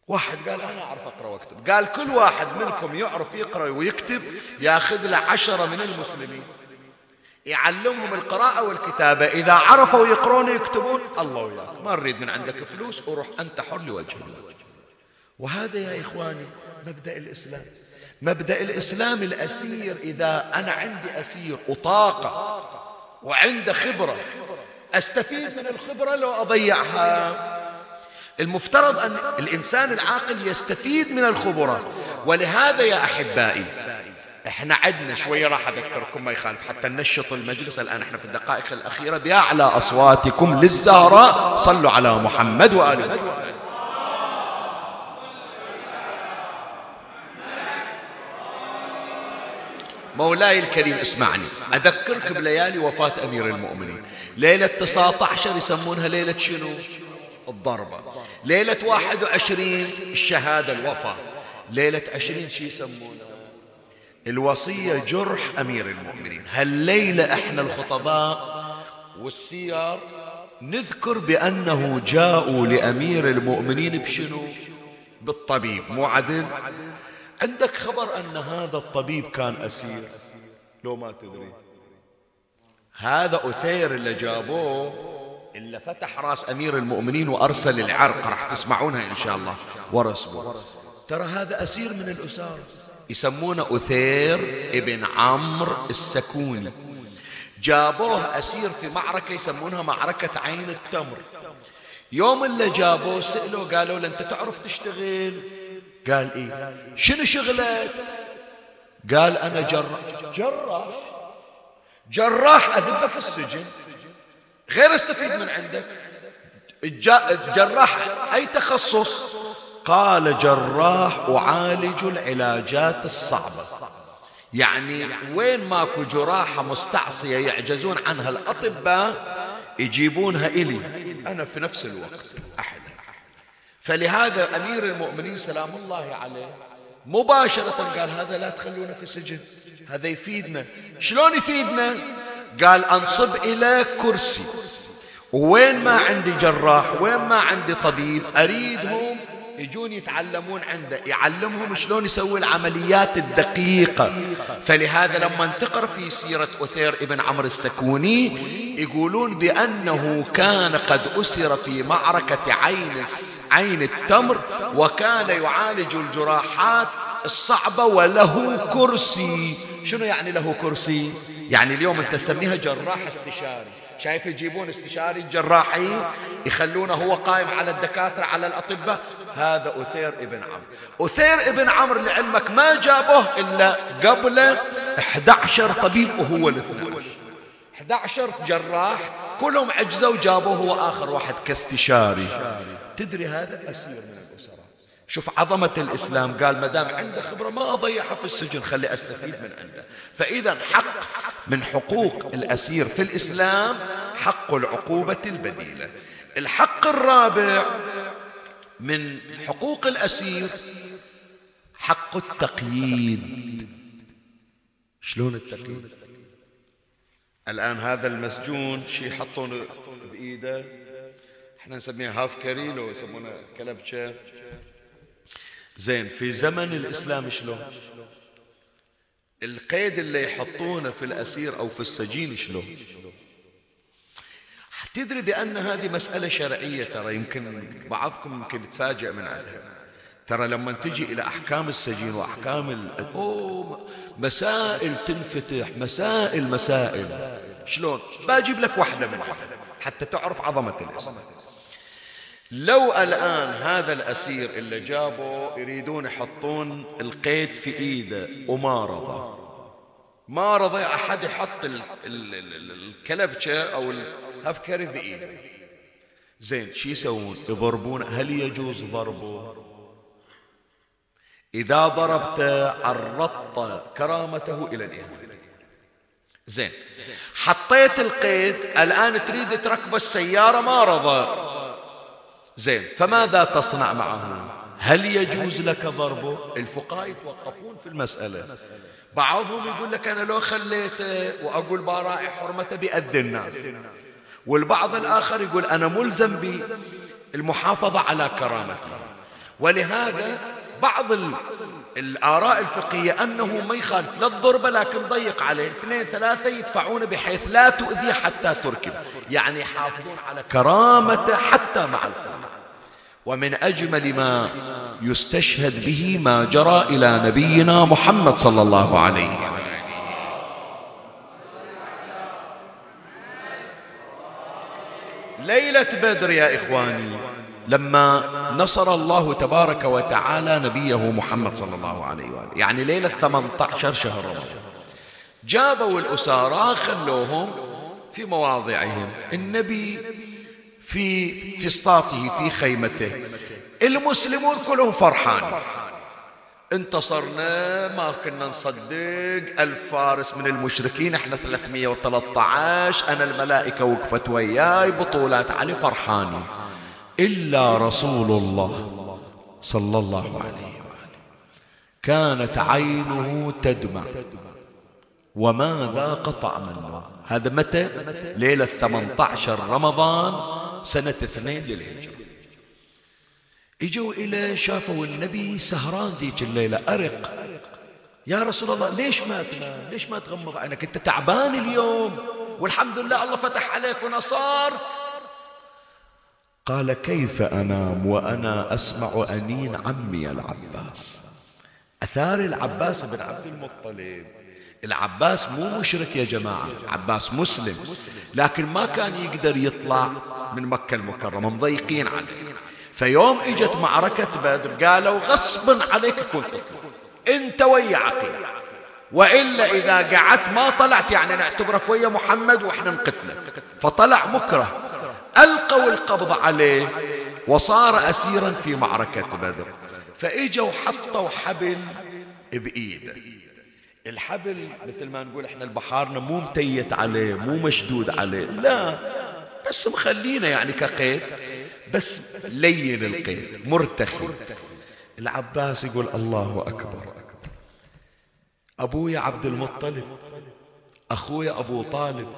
واحد قال أنا أعرف أقرأ وأكتب. قال كل واحد منكم يعرف يقرأ ويكتب ياخذ له عشرة من المسلمين. يعلمهم القراءة والكتابة. إذا عرفوا يقرون ويكتبون الله وياك ما نريد من عندك فلوس وروح أنت حر لوجه الله وهذا يا إخواني مبدأ الإسلام. مبدأ الإسلام الأسير إذا أنا عندي أسير وطاقة وعنده خبرة أستفيد من الخبرة لو أضيعها. المفترض أن الإنسان العاقل يستفيد من الخبرة. ولهذا يا أحبائي إحنا عدنا شوية راح أذكركم ما يخالف. حتى ننشط المجلس الآن. إحنا في الدقائق الأخيرة بأعلى أصواتكم للزهراء صلوا على محمد وآله مولاي الكريم اسمعني. أذكرك بليالي وفاة أمير المؤمنين. ليلة 19 يسمونها ليلة شنو؟ الضربة. ليلة 21 الشهادة الوفاة. ليلة 20 شي يسمونها؟ الوصية جرح أمير المؤمنين. هالليلة إحنا الخطباء والسيار نذكر بأنه جاءوا لأمير المؤمنين بشنو؟ بالطبيب. مو عدل؟ عندك خبر أن هذا الطبيب كان أسير؟ لو ما تدري. هذا أثير اللي جابوه إلا فتح راس أمير المؤمنين وأرسل العرق. راح تسمعونها إن شاء الله. ورسمه ترى هذا أسير من الأسار يسمونه أثير ابن عمرو السكوني. جابوه أسير في معركة يسمونها معركة عين التمر. يوم اللي جابوه سألوا قالوا له أنت تعرف تشتغل؟ قال إيه. شنو شغلك؟ قال أنا جراح. جراح؟ جراح؟ أذبة في السجن. غير استفيد من عندك. الجراح أي تخصص قال جراح أعالج العلاجات الصعبة. يعني وين ماكو جراحة مستعصية يعجزون عنها الأطباء؟ يجيبونها إلي. أنا في نفس الوقت أحلى فلهذا أمير المؤمنين سلام الله عليه مباشرة قال هذا لا تخلونا في سجن هذا يفيدنا. شلون يفيدنا؟ قال أنصب إلى كرسي. وين ما عندي جراح وين ما عندي طبيب أريدهم يجون يتعلمون عنده. يعلمهم شلون يسوي العمليات الدقيقة. فلهذا لما تقرأ في سيرة أثير ابن عمرو السكوني يقولون بأنه كان قد أسر في معركة عين عين التمر وكان يعالج الجراحات الصعبة وله كرسي. شنو يعني له كرسي؟ يعني اليوم انت تسميها جراح استشاري. شايف يجيبون استشاري جراحي يخلونه هو قائم على الدكاترة على الأطباء. هذا أثير ابن عمرو. أثير ابن عمرو لعلمك ما جابه إلا قبل 11 طبيب وهو الاثنين 11 جراح كلهم عجزوا جابوه هو آخر واحد كاستشاري. تدري هذا؟ أسير من الأسرة. شوف عظمة الإسلام قال ما دام عنده خبرة ما أضيعها في السجن خلي أستفيد من عنده. فإذا حق من حقوق الأسير في الإسلام حق العقوبة البديلة. الحق الرابع من حقوق الأسير حق التقييد. شلون التقييد؟ الآن هذا المسجون شي يحطون بإيده إحنا نسميها هافكري لو يسمونه كلبشة زين في زمن الإسلام شلون؟ القيد اللي يحطونه في الأسير أو في السجين شلون؟ تدري بأن هذه مسألة شرعية ترى يمكن بعضكم يمكن يتفاجئ من عندها. ترى لما تجي إلى أحكام السجين وأحكام ال... أوه مسائل تنفتح مسائل مسائل. شلون؟ باجيب لك واحدة منها حتى تعرف عظمة الإسلام. لو الآن هذا الأسير اللي جابه يريدون يحطون القيد في إيده وما رضى. ما رضى أحد يحط الكلبشة أو الهفكري في إيده. زين شو يسوون؟ يضربون. هل يجوز ضربه؟ إذا ضربته عرضت كرامته إلى الإهانة. زين. حطيت القيد الآن تريد تركب السيارة ما رضى. زين فماذا تصنع معه؟ هل يجوز لك ضربه؟ الفقهاء يتوقفون في المسألة. بعضهم يقول لك أنا لو خليته وأقول بارائي حرمته بأذي الناس. والبعض الآخر يقول أنا ملزم بالمحافظة على كرامته ولهذا بعض الآراء الفقهية أنه ما يخالف لا الضربة لكن ضيق عليه. اثنين ثلاثة يدفعون بحيث لا تؤذي حتى تركب. يعني يحافظون على كرامته حتى مع القوم. ومن أجمل ما يستشهد به ما جرى إلى نبينا محمد صلى الله عليه وسلم. ليلة بدر يا إخواني لما نصر الله تبارك وتعالى نبيه محمد صلى الله عليه وآله يعني ليلة 18 شهر رمضان. جابوا الأسارى خلوهم في مواضعهم. النبي في فسطاطه في خيمته. المسلمون كلهم فرحان. انتصرنا ما كنا نصدق. ألف فارس من المشركين إحنا 313 أنا الملائكة وقفت وياي بطولات. علي فرحاني. إلا رسول الله صلى الله عليه وآله. كانت عينه تدمع. وماذا قطع منه؟ هذا متى؟ ليلة 18 رمضان. سنة اثنين للهجرة. اجوا إلى شافوا النبي سهران ذيك الليلة. أرق. يا رسول الله ليش ما ليش ما تغمض؟ عينك انت تعبان اليوم. والحمد لله الله فتح عليك ونصار. قال كيف أنام وأنا أسمع أنين عمي العباس؟ أثار العباس بن عبد المطلب. العباس مو مشرك يا جماعة عباس مسلم لكن ما كان يقدر يطلع من مكة المكرمة مضيقين عليه. فيوم إجت معركة بدر قالوا غصبا عليك كنت تطلع أنت ويا عقيل. وإلا إذا قعدت ما طلعت يعني نعتبرك ويا محمد وإحنا نقتلك فطلع مكره ألقوا القبض عليه وصار أسيرا في معركة بدر. فإجوا حطوا حبل بإيده. الحبل مثل ما نقول إحنا البحارنا مو متيت عليه مو مشدود عليه. لا بس مخلينا يعني كقيد بس لين القيد مرتخي. العباس يقول الله أكبر. أبويا عبد المطلب أخويا أبو طالب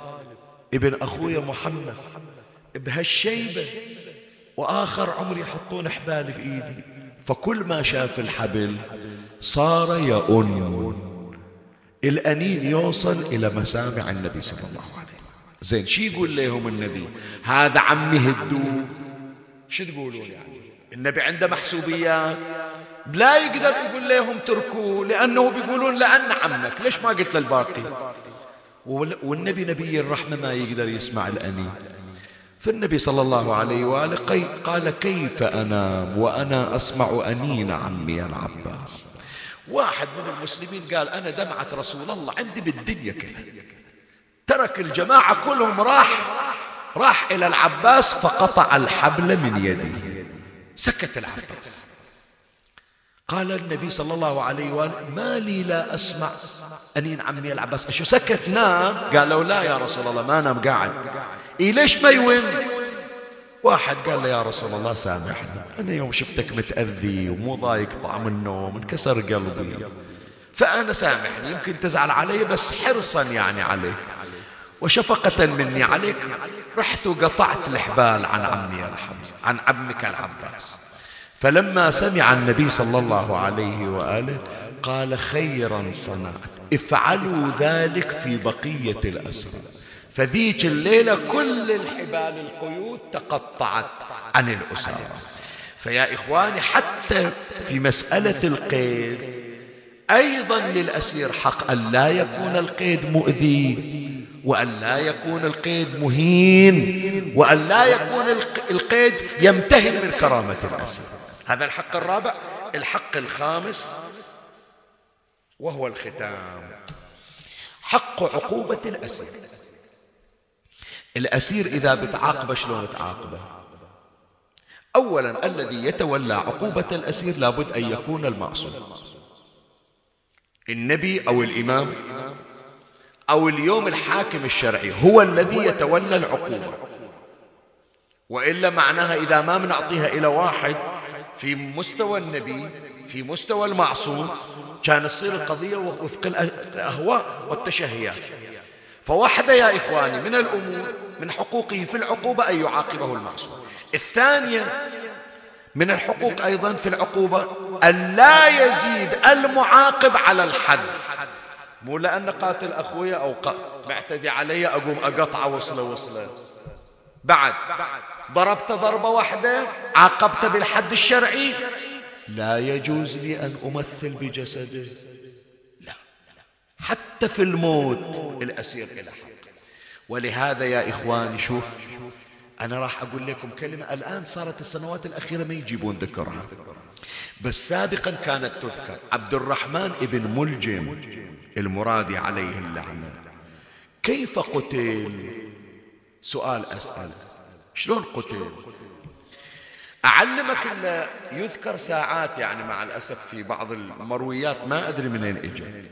ابن أخويا محمد. بهالشيبة وآخر عمري يحطون حبال بإيدي. فكل ما شاف الحبل صار يؤن. الأنين يوصل إلى مسامع النبي صلى الله عليه وسلم. زين شي يقول لهم النبي؟ هذا عمي هدوه شو تقولون يعني؟ النبي عنده محسوبيات. لا يقدر يقول لهم تركوه لأنه بيقولون لأن عمك. ليش ما قلت للباقي؟ والنبي نبي الرحمة ما يقدر يسمع الأنين. فالنبي صلى الله عليه وآله قال كيف أنام وأنا أسمع أنين عمي العباس؟ واحد من المسلمين قال أنا دمعة رسول الله عندي بالدنيا كلها. ترك الجماعة كلهم راح راح إلى العباس فقطع الحبل من يده سكت العباس. قال النبي صلى الله عليه وآله ما لي لا أسمع. أنين عمي العباس أشو سكت نام قالوا لا يا رسول الله ما نام قاعد. إيه ليش ما يوين واحد قال له يا رسول الله سامحني أنا يوم شفتك متأذي ومو ضايق طعم النوم انكسر قلبي. فأنا سامحني يمكن تزعل علي بس حرصا يعني عليك. وشفقة مني عليك رحت وقطعت الحبال عن عمي الحمزة عن عمك العباس. فلما سمع النبي صلى الله عليه وآله قال خيرا صنعت افعلوا ذلك في بقية الأسرى فذيك الليلة كل الحبال القيود تقطعت عن الأسرى فيا إخواني حتى في مسألة القيد أيضا للأسير حق أن لا يكون القيد مؤذي وأن لا يكون القيد مهين وأن لا يكون القيد يمتهن من كرامة الأسير. هذا الحق الرابع. الحق الخامس وهو الختام. حق عقوبة الأسير. الأسير إذا بتعاقبه شلون تعاقبه أولا الذي يتولى عقوبة الأسير لابد أن يكون المعصوم. النبي أو الإمام أو اليوم الحاكم الشرعي هو الذي يتولى العقوبة. وإلا معناها إذا ما بنعطيها إلى واحد في مستوى النبي في مستوى المعصوم كان تصير القضية وفق الأهواء والتشهيات. فواحدة يا إخواني من الأمور من حقوقه في العقوبة أن يعاقبه المعصوم. الثانية من الحقوق أيضا في العقوبة أن لا يزيد المعاقب على الحد. مو لأن قاتل أخويا أو معتدي علي أقوم أقطعه وصلة وصلة. بعد ضربت ضربة واحدة عاقبت بالحد الشرعي. لا يجوز لي أن أمثل بجسده. لا حتى في الموت الأسير إلى حق ولهذا يا إخواني شوف أنا راح أقول لكم كلمة الآن صارت السنوات الأخيرة ما يجيبون ذكرها. بس سابقا كانت تذكر عبد الرحمن ابن ملجم المرادي عليه اللعنة كيف قتل؟ سؤال أسأل. شلون قتل؟ أعلمك إلا يذكر ساعات يعني مع الأسف في بعض المرويات ما أدري منين إجا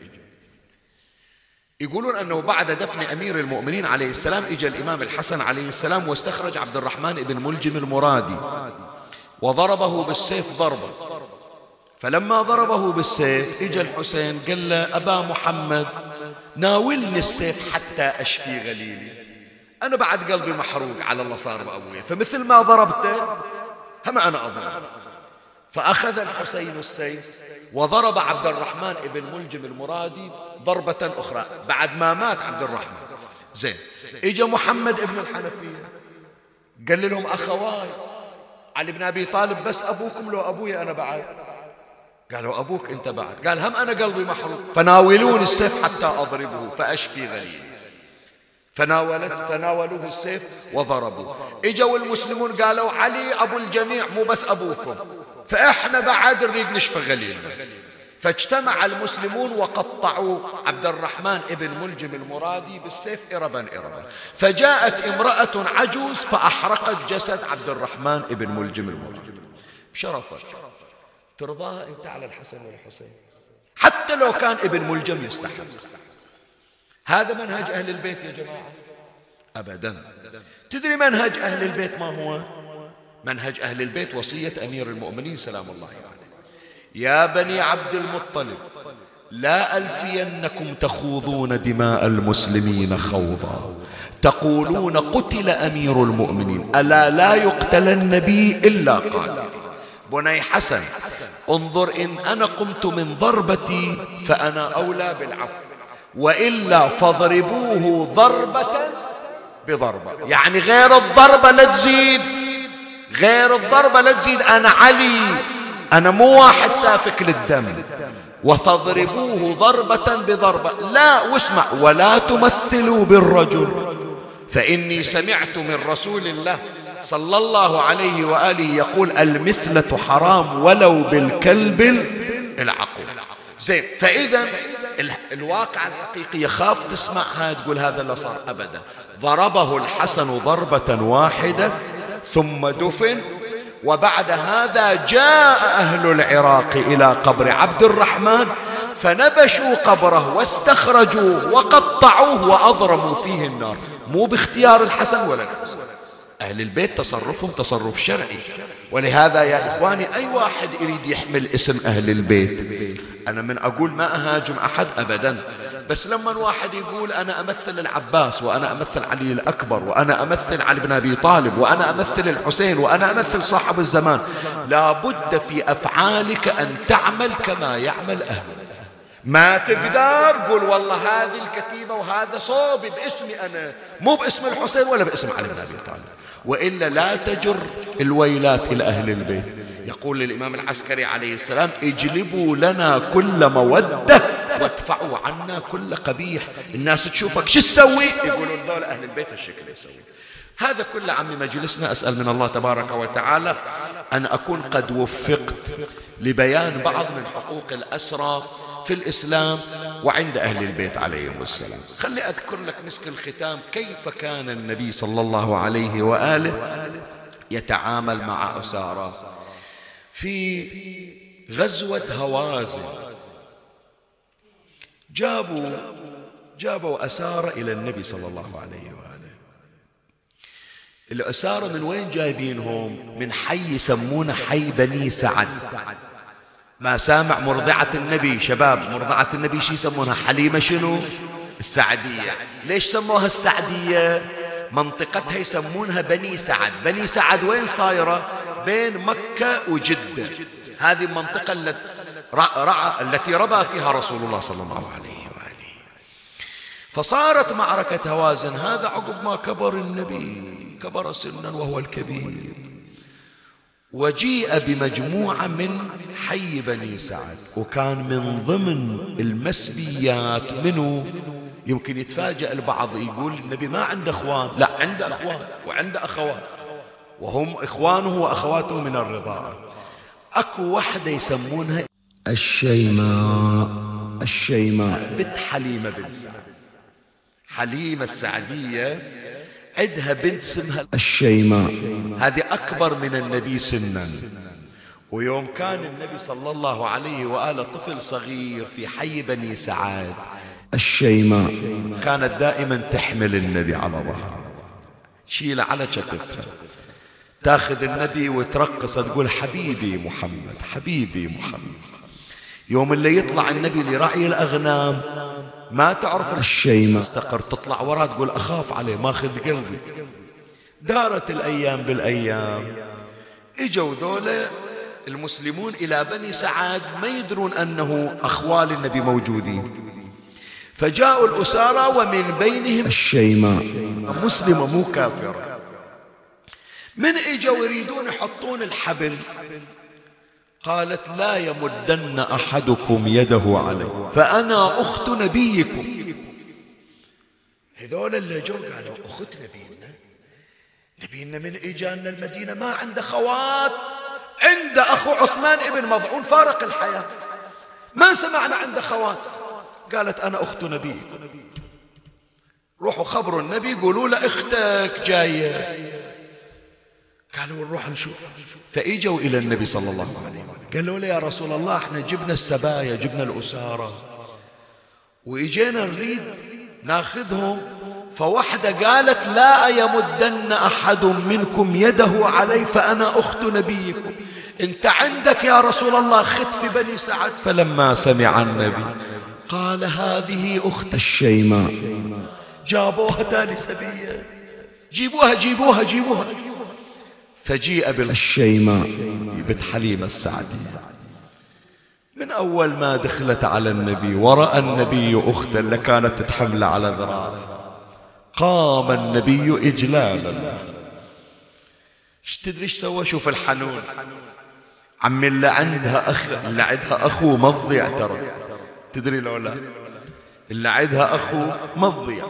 يقولون أنه بعد دفن أمير المؤمنين عليه السلام إجا الإمام الحسن عليه السلام واستخرج عبد الرحمن بن ملجم المرادي وضربه بالسيف ضربة. فلما ضربه بالسيف إجا الحسين قال له أبا محمد ناولني السيف حتى أشفي غليلي. أنا بعد قلبي محروق على الله صار بأبوي. فمثل ما ضربته هم أنا أضرب. فأخذ الحسين السيف وضرب عبد الرحمن ابن ملجم المرادي ضربة أخرى بعد ما مات عبد الرحمن زين إجا محمد ابن الحنفية قال لهم أخواي علي بن أبي طالب بس أبوكم لو أبوي أنا بعد. قالوا أبوك أنت بعد. قال هم أنا قلبي محروق فناولوني السيف حتى أضربه فأشفي غليل فناولت فناولوه السيف وضربوا اجوا المسلمون قالوا علي أبو الجميع مو بس أبوكم. فإحنا بعد نريد نشفى غليلنا. فاجتمع المسلمون وقطعوا عبد الرحمن ابن ملجم المرادي بالسيف إربا إربا. فجاءت امرأة عجوز فأحرقت جسد عبد الرحمن ابن ملجم المرادي. بشرفك ترضاها؟ أنت على الحسن والحسين. حتى لو كان ابن ملجم يستحق. هذا منهج أهل البيت يا جماعة. أبدا. تدري منهج أهل البيت ما هو؟ منهج أهل البيت وصية أمير المؤمنين سلام الله عليه. يا بني عبد المطلب لا ألفينكم تخوضون دماء المسلمين خوضا. تقولون قتل أمير المؤمنين. ألا لا يقتل النبي إلا قال بني حسن انظر إن أنا قمت من ضربتي فأنا أولى بالعفو. وإلا فاضربوه ضربة بضربة. يعني غير الضربة لا تزيد. غير الضربة لا تزيد. أنا علي. أنا مو واحد سافك للدم. وتضربوه ضربة بضربة. لا واسمع. ولا تمثلوا بالرجل. فإني سمعت من رسول الله صلى الله عليه وآله يقول المثلة حرام ولو بالكلب العقل زين فإذا الواقع الحقيقي يخاف تسمعها تقول هذا اللي صار. أبدا. ضربه الحسن ضربة واحدة ثم دفن. وبعد هذا جاء أهل العراق إلى قبر عبد الرحمن فنبشوا قبره واستخرجوه وقطعوه وأضرموا فيه النار. مو باختيار الحسن ولا الحسن أهل البيت تصرفهم تصرف شرعي. ولهذا يا إخواني أي واحد يريد يحمل اسم أهل البيت؟ أنا من أقول ما أهاجم أحد أبدا. بس لما واحد يقول أنا أمثل العباس وأنا أمثل علي الأكبر وأنا أمثل علي بن أبي طالب وأنا أمثل الحسين وأنا أمثل صاحب الزمان لا بد في أفعالك أن تعمل كما يعمل أهل. ما تقدر قول والله هذه الكتيبة وهذا صوبي باسمي أنا. مو باسم الحسين ولا باسم علي بن أبي طالب. وإلا لا تجر الويلات إلى أهل البيت. يقول للإمام العسكري عليه السلام اجلبوا لنا كل مودة وادفعوا عنا كل قبيح. الناس تشوفك شو تسوي؟ يقولون ذول أهل البيت الشكل يسوي. هذا كل عم مجلسنا أسأل من الله تبارك وتعالى أن أكون قد وفقت لبيان بعض من حقوق الأسرى في الإسلام وعند أهل البيت عليهم السلام. خلي أذكر لك مسك الختام. كيف كان النبي صلى الله عليه وآله يتعامل مع أسارة في غزوة هوازن. جابوا جابوا أسارة إلى النبي صلى الله عليه وآله. الأسارة من وين جايبينهم؟ من حي يسمونه حي بني سعد. ما سامع مرضعة النبي شباب مرضعة النبي شو يسمونها حليمة شنو؟ السعدية. ليش سموها السعدية؟ منطقتها يسمونها بني سعد. بني سعد وين صايرة؟ بين مكة وجدة. هذه المنطقة التي رعى التي ربى فيها رسول الله صلى الله عليه وآله. فصارت معركة هوازن. هذا عقب ما كبر النبي كبر سنا وهو الكبير. وجيء بمجموعة من حي بني سعد. وكان من ضمن المسبيات منه يمكن يتفاجأ البعض يقول النبي ما عنده أخوان. لا عنده أخوان وعنده أخوات. وهم إخوانه وأخواته من الرضاعة أكو وحدة يسمونها الشيماء. الشيماء بنت حليمة بن سعد. حليمة السعدية عندها بنت اسمها الشيماء هذه أكبر من النبي سنا. ويوم كان النبي صلى الله عليه وآله طفل صغير في حي بني سعاد. الشيماء كانت دائما تحمل النبي على ظهرها شيلة على كتفها تاخذ النبي وترقص تقول حبيبي محمد حبيبي محمد. يوم اللي يطلع النبي لرعي الأغنام ما تعرف الشيء ما استقر تطلع وراه تقول أخاف عليه ماخذ قلبي. دارت الأيام بالأيام. إجوا ذولا المسلمون إلى بني سعاد ما يدرون أنه أخوال النبي موجودين. فجاءوا الأسارى ومن بينهم الشيماء مسلمة مو كافرة من إجوا يريدون يحطون الحبل. قالت لا يمدن أحدكم يده علي فأنا أخت نبيكم. هذول اللي جو قالوا أخت نبينا نبينا من إجانا المدينة ما عنده خوات عنده أخو عثمان ابن مضعون فارق الحياة. ما سمعنا عنده خوات. قالت أنا أخت نبيكم. روحوا خبروا النبي قولوا له أختك جاية. قالوا نروح نشوف. فإجوا إلى النبي صلى الله عليه وسلم. قالوا له يا رسول الله إحنا جبنا السبايا جبنا الأسارة. وإجينا نريد ناخذهم فوحدة قالت لا يمدن أحد منكم يده علي فأنا أخت نبيكم. أنت عندك يا رسول الله خت في بني سعد؟ فلما سمع النبي قال هذه أخت الشيماء. جابوها تالي سبية جيبوها جيبوها جيبوها. فجيء بالشيماء بنت حليمة السعدية من أول ما دخلت على النبي ورأى النبي أختا لكانت تحمل على ذراعه. قام النبي إجلالا. إيش تدري إيش سوى؟ شوف الحنون. عمي اللي عندها أخ اللي عندها أخو مضيع ترى. تدري لو لا؟ اللي عندها أخو مضيع.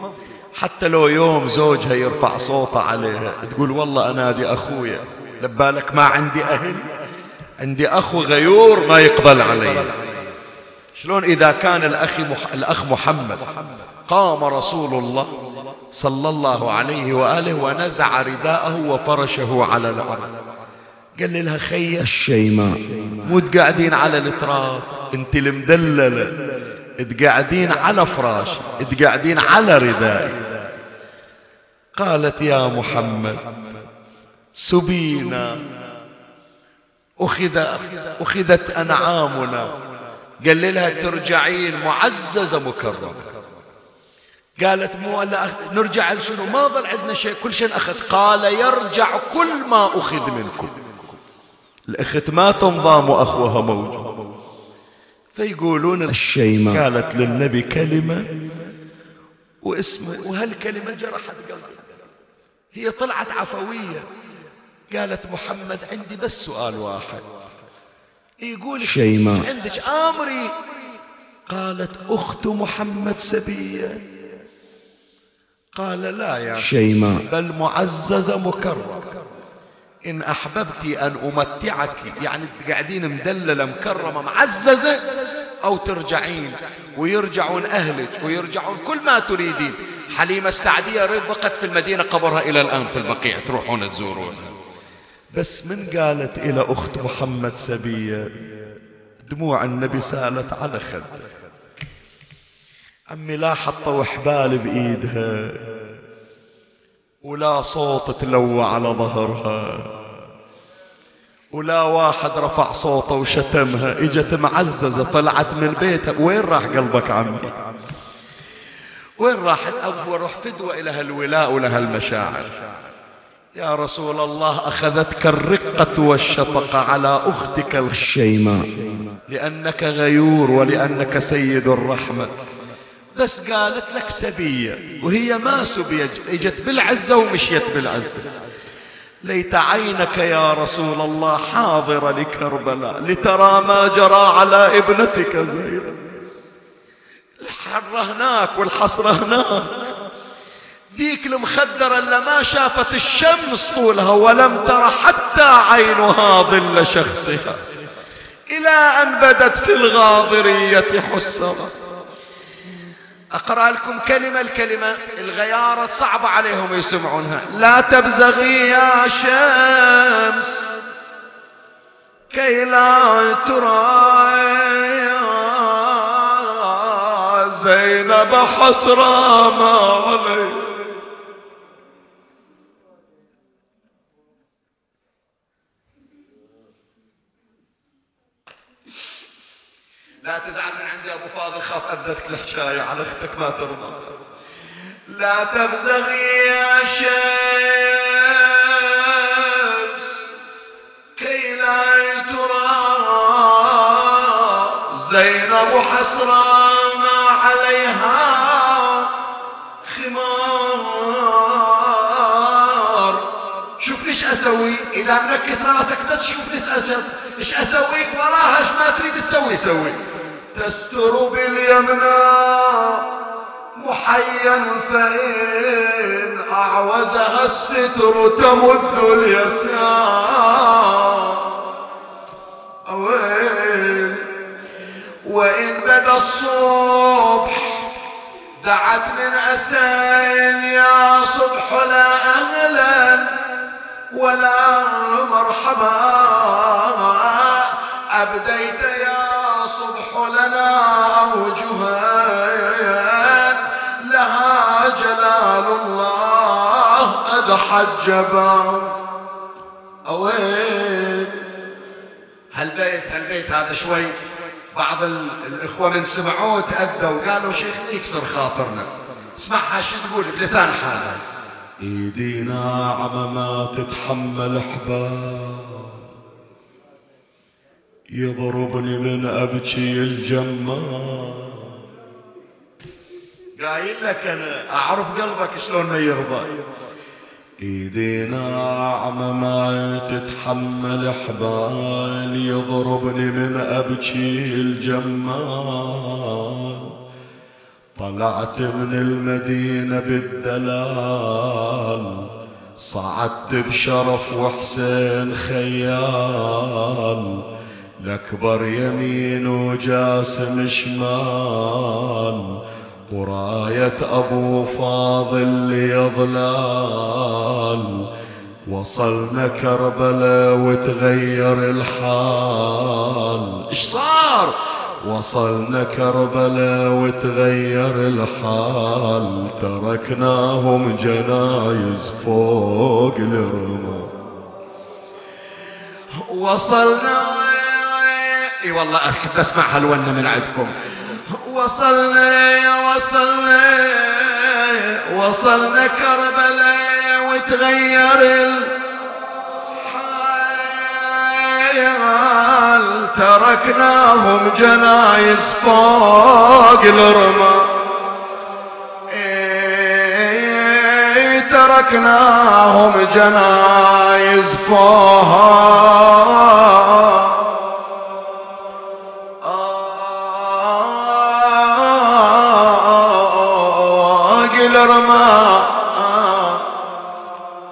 حتى لو يوم زوجها يرفع صوته عليها تقول والله أنادي أخويا لبالك ما عندي أهل عندي أخو غيور ما يقبل علي. شلون إذا كان الأخ, مح... الأخ محمد قام رسول الله صلى الله عليه وآله ونزع رداءه وفرشه على الأرض. قال لها خي الشيماء. مو تقعدين على التراب أنت المدللة. تقعدين على فراش تقعدين على ردائي قالت يا محمد سبينا. أخذ أخذت أنعامنا. قال لها ترجعين معززة مكرمة. قالت مو لا نرجع لشنو؟ ما ظل عندنا شيء كل شيء أخذ. قال يرجع كل ما أخذ منكم. الأخت ما تنضام وأخوها موجود. فيقولون الشيماء قالت للنبي كلمة واسمه وهالكلمة جرحت قلبي هي طلعت عفوية. قالت محمد عندي بس سؤال واحد. يقول شيماء عندك آمري؟ قالت أخت محمد سبية. قال لا يا شيماء بل معززة مكرمة. إن أحببت أن أمتعك يعني تقعدين مدللة مكرمة معززة أو ترجعين ويرجعون أهلك ويرجعون كل ما تريدين. حليمة السعدية ربقت في المدينة قبرها إلى الآن في البقيع تروحون تزورونها بس من قالت إلى أخت محمد سبية دموع النبي سالت على خده عمي لا حطوا حبال بإيدها. ولا صوت تلوى على ظهرها. ولا واحد رفع صوته وشتمها. إجت معززة طلعت من بيتها. وين راح قلبك عمي؟ وين راحت أبو روح فدوة إلى هالولاء ولهالمشاعر يا رسول الله أخذتك الرقة والشفقة على أختك الشيماء لأنك غيور ولأنك سيد الرحمة. بس قالت لك سبية وهي ما سبية إجت بالعزة ومشيت بالعزة. ليت عينك يا رسول الله حاضرة لكربلاء لترى ما جرى على ابنتك زينب. الحرة هناك والحصرة هناك. ذيك المخدرة اللي ما شافت الشمس طولها ولم تر حتى عينها ظل شخصها. إلى أن بدت في الغاضرية حسرة أقرأ لكم كلمة الكلمة الغيارة صعبة عليهم يسمعونها. لا تبزغي يا شمس كي لا ترى زينب حسرة ما عليه لا تزعل عندي أبو فاضل خاف اذتك الحكاية على أختك ما ترضى. لا تبزغي يا شمس كي لا ترى زينب حسرة ما عليها خمار. شوف ليش أسوي؟ إذا منكس راسك بس شوف ليش أسوي؟ وراها إيش ما تريد تسوي سوي. تستر باليمنى محيا فإن أعوزها الستر تمد اليسار أويل. وإن بدأ الصبح دعت من أسين يا صبح لا أهلا ولا مرحبا. أبديت يا صبح لنا أوجها لها جلال الله قد حجبا أوين هالبيت هالبيت هذا شوي بعض الإخوة من سمعوه تأذوا قالوا شيخنا يكسر خاطرنا. اسمعها شو تقول بلسان حالها إيدينا عمى ما تتحمل حباب يضربني من أبكي الجمال. قايل لك أنا أعرف قلبك شلون ما يرضى. ايدي ناعمة ما تتحمل حبال يضربني من أبكي الجمال. طلعت من المدينة بالدلال صعدت بشرف وحسين خيال. الأكبر يمين وجاسم شمال وراية أبو فاضل يظلال. وصلنا كربلاء وتغير الحال. إيش صار؟ وصلنا كربلاء وتغير الحال. تركناهم جنايز فوق الرمال. وصلنا إي والله احب اسمع هالونة من عندكم. وصلنا وصلنا وصلنا كربلاء وتغير الحال تركناهم جنايز فوق الرمى. تركناهم جنايز فوق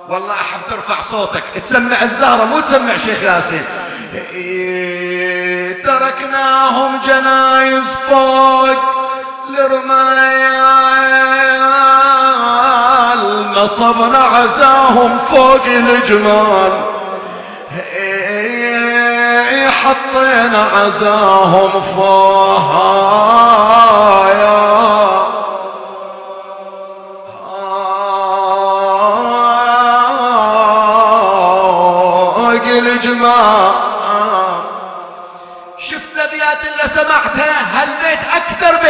والله أحب ترفع صوتك. تسمع الزهرة مو تسمع شيخ ياسين. إيه، تركناهم جنايز فوق الرمال. نصبنا عزاهم فوق الجمال. إيه، حطينا عزاهم فوق.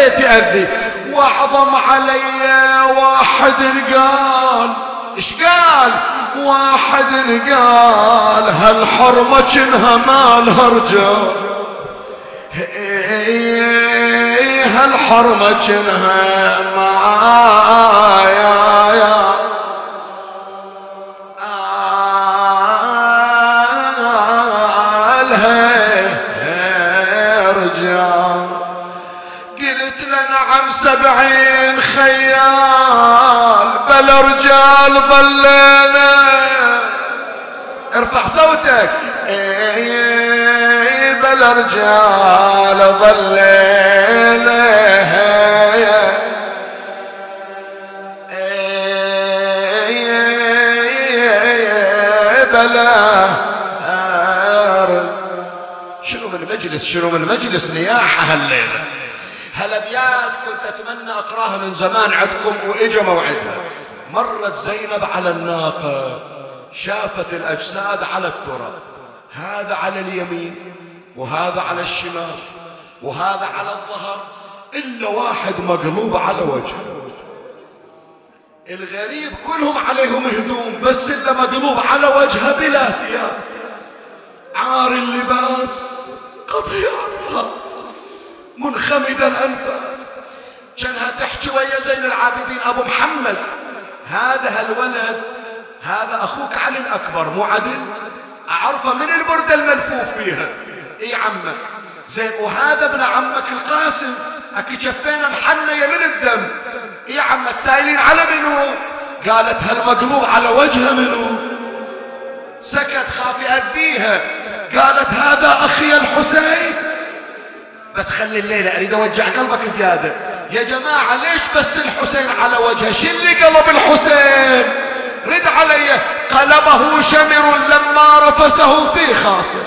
يأذي. واعظم علي واحد قال إيش قال؟ واحد قال هالحرمة كنها مالها رجال هالحرمة كنها معايا بلا رجال ظلينا ارفع صوتك. إيه بلا رجال ظلينا شنو من مجلس؟ شنو من مجلس نياحة هالليلة؟ هالأبيات كنت أتمنى أقراها من زمان عندكم وإجا موعدها. مرت زينب على الناقة شافت الأجساد على التراب. هذا على اليمين وهذا على الشمال وهذا على الظهر إلا واحد مقلوب على وجهه. الغريب كلهم عليهم هدوم بس إلا مقلوب على وجهه بلا ثياب. عار اللباس قطيع الرأس منخمد الأنفاس. كانها تحكي ويا زين العابدين أبو محمد هذا هالولد هذا أخوك علي الأكبر مو عدل؟ أعرفه من البردة الملفوف بيها إي عمك. زين وهذا ابن عمك القاسم. أكي شفينا محنية من الدم. إي عمك سايلين على منو؟ قالت هالمقلوب على وجهه منو؟ سكت خاف يأذيها قالت هذا أخي الحسين. بس خلي الليلة أريد أوجع قلبك زيادة. يا جماعة ليش بس الحسين على وجهه؟ شو اللي قلب الحسين. رد علي. قلبه شمر لما رفسه في خاصر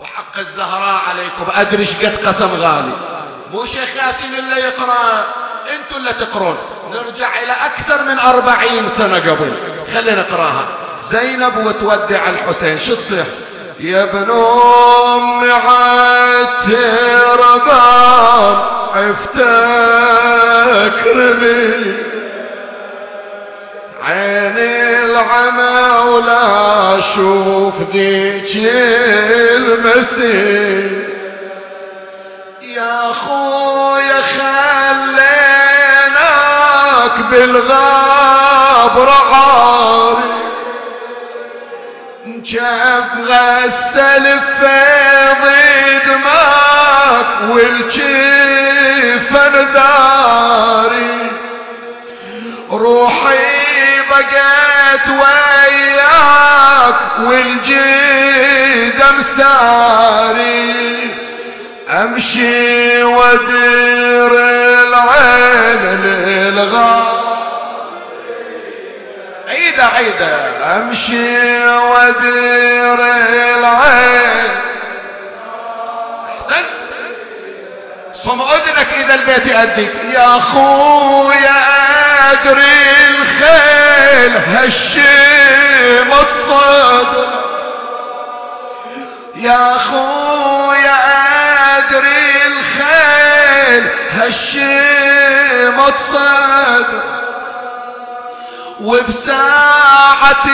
وحق الزهراء عليكم. أدري قد قسم غالي. مو شيخ ياسين اللي يقرأ. أنتوا اللي تقرون. نرجع إلى أكثر من أربعين سنة قبل. خلينا نقرأها. زينب وتودع الحسين. شو تصيح؟ يا ابن ام عتربان عفتك ربي عيني العمى ولا أشوف ذيك المسير. يا خويا خليناك بالغاب رعاري غسل فيض دماك والجيف داري روحي بقيت وياك والجيد مساري أمشي وأدير العين للغار. عيدة عيدة أمشي وأدير العين. احسنت صم أذنك إذا البيت يأذيك. يا خويا أدري الخيل هالشيمة صدر يا خويا أدري الخيل هالشيمة صدر وبساعة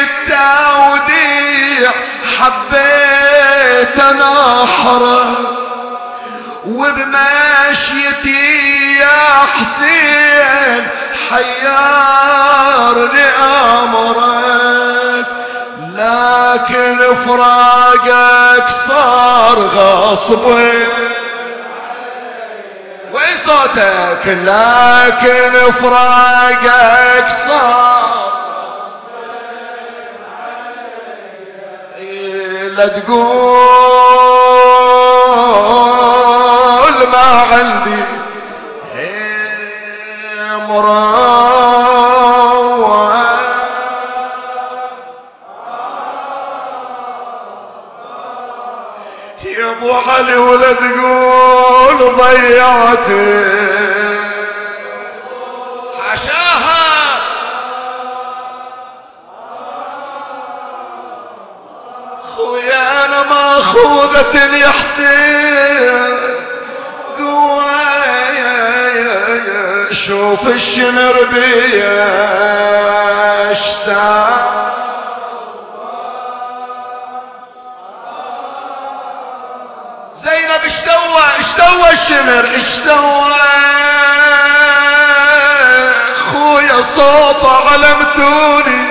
التوديع حبيت انحره وبمشيتي يا حسين حيرني امرك لكن فراقك صار غصبي وين صوتك؟ لكن فراقك صار. إيه، لا تقول ما عندي إيه، ابو علي ولا تقول ضيعتي. حشاها. خويا أنا ماخوذة يا حسين. قوة يا يا يا شوف الشمر بيا اش سوى الشمر إيش سوى؟ خويا صوته علمتوني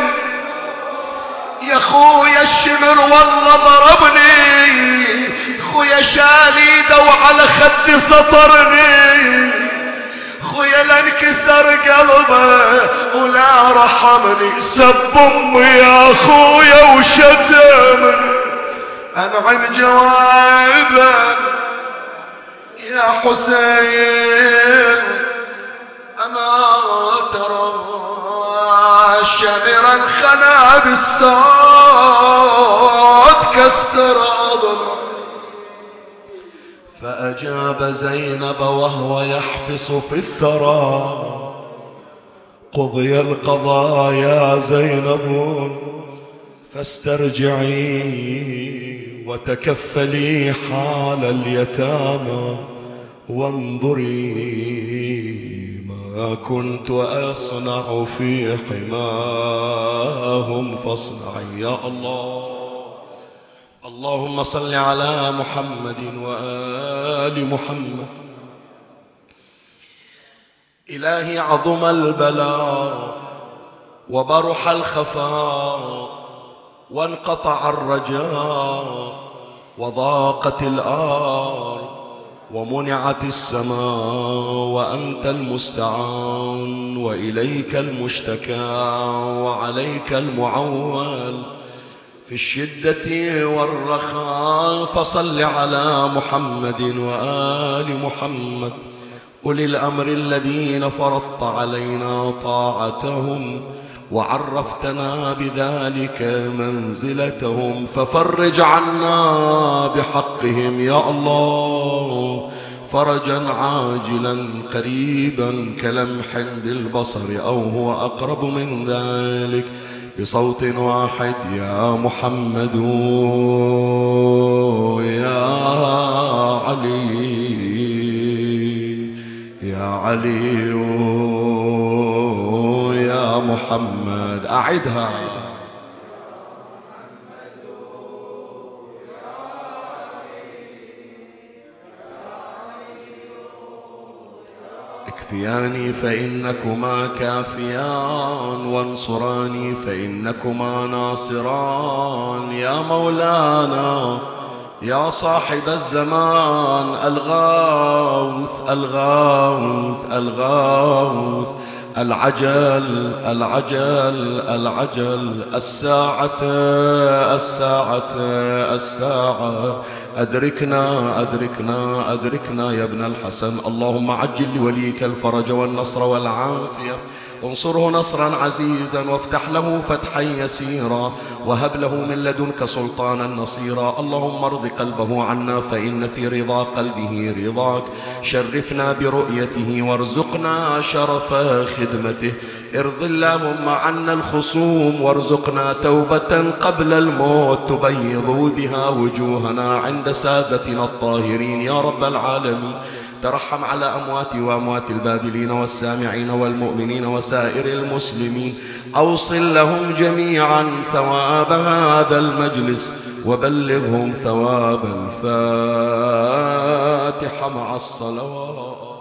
يا خويا الشمر والله ضربني. خويا شاليده وعلى خدي سطرني. خويا لانكسر قلبه ولا رحمني. سب أمي يا خويا وشتمني. أنعم جوابه. يا حسين أما ترى شمر الخنا بالصوت كسر عظمه فأجاب زينب وهو يحفص في الثرى. قضي القضاء يا زينب فاسترجعي. وتكفلي حال اليتامى وانظري ما كنت أصنع في حماهم فاصنعي يا الله. اللهم صل على محمد وآل محمد. إلهي عظم البلاء وبرح الخفاء وانقطع الرجاء وضاقت الأرض ومنعت السماء وأنت المستعان وإليك المشتكى وعليك المعول في الشدة والرخاء فصل على محمد وآل محمد أولي الأمر الذين فرضت علينا طاعتهم وعرفتنا بذلك منزلتهم ففرج عنا بحقهم يا الله. فرجا عاجلا قريبا كلمح بالبصر أو هو أقرب من ذلك بصوت واحد يا محمد يا علي يا علي. محمد أعدها اكفياني فإنكما كافيان وانصراني فإنكما ناصران. يا مولانا يا صاحب الزمان الغاوث الغاوث الغاوث العجل العجل العجل الساعة الساعة الساعة. أدركنا أدركنا أدركنا يا ابن الحسن. اللهم عجل لوليك الفرج والنصر والعافية. انصره نصرا عزيزا وافتح له فتحا يسيرا. وهب له من لدنك سلطانا نصيرا. اللهم ارض قلبه عنا فإن في رضا قلبه رضاك. شرفنا برؤيته وارزقنا شرف خدمته. ارض اللهم عنا الخصوم وارزقنا توبة قبل الموت. تبيض بها وجوهنا عند سادتنا الطاهرين. يا رب العالمين. ترحم على أموات وأموات الباذلين والسامعين والمؤمنين وسائر المسلمين. أوصل لهم جميعا ثواب هذا المجلس وبلغهم ثواب الفاتحة مع الصلوات.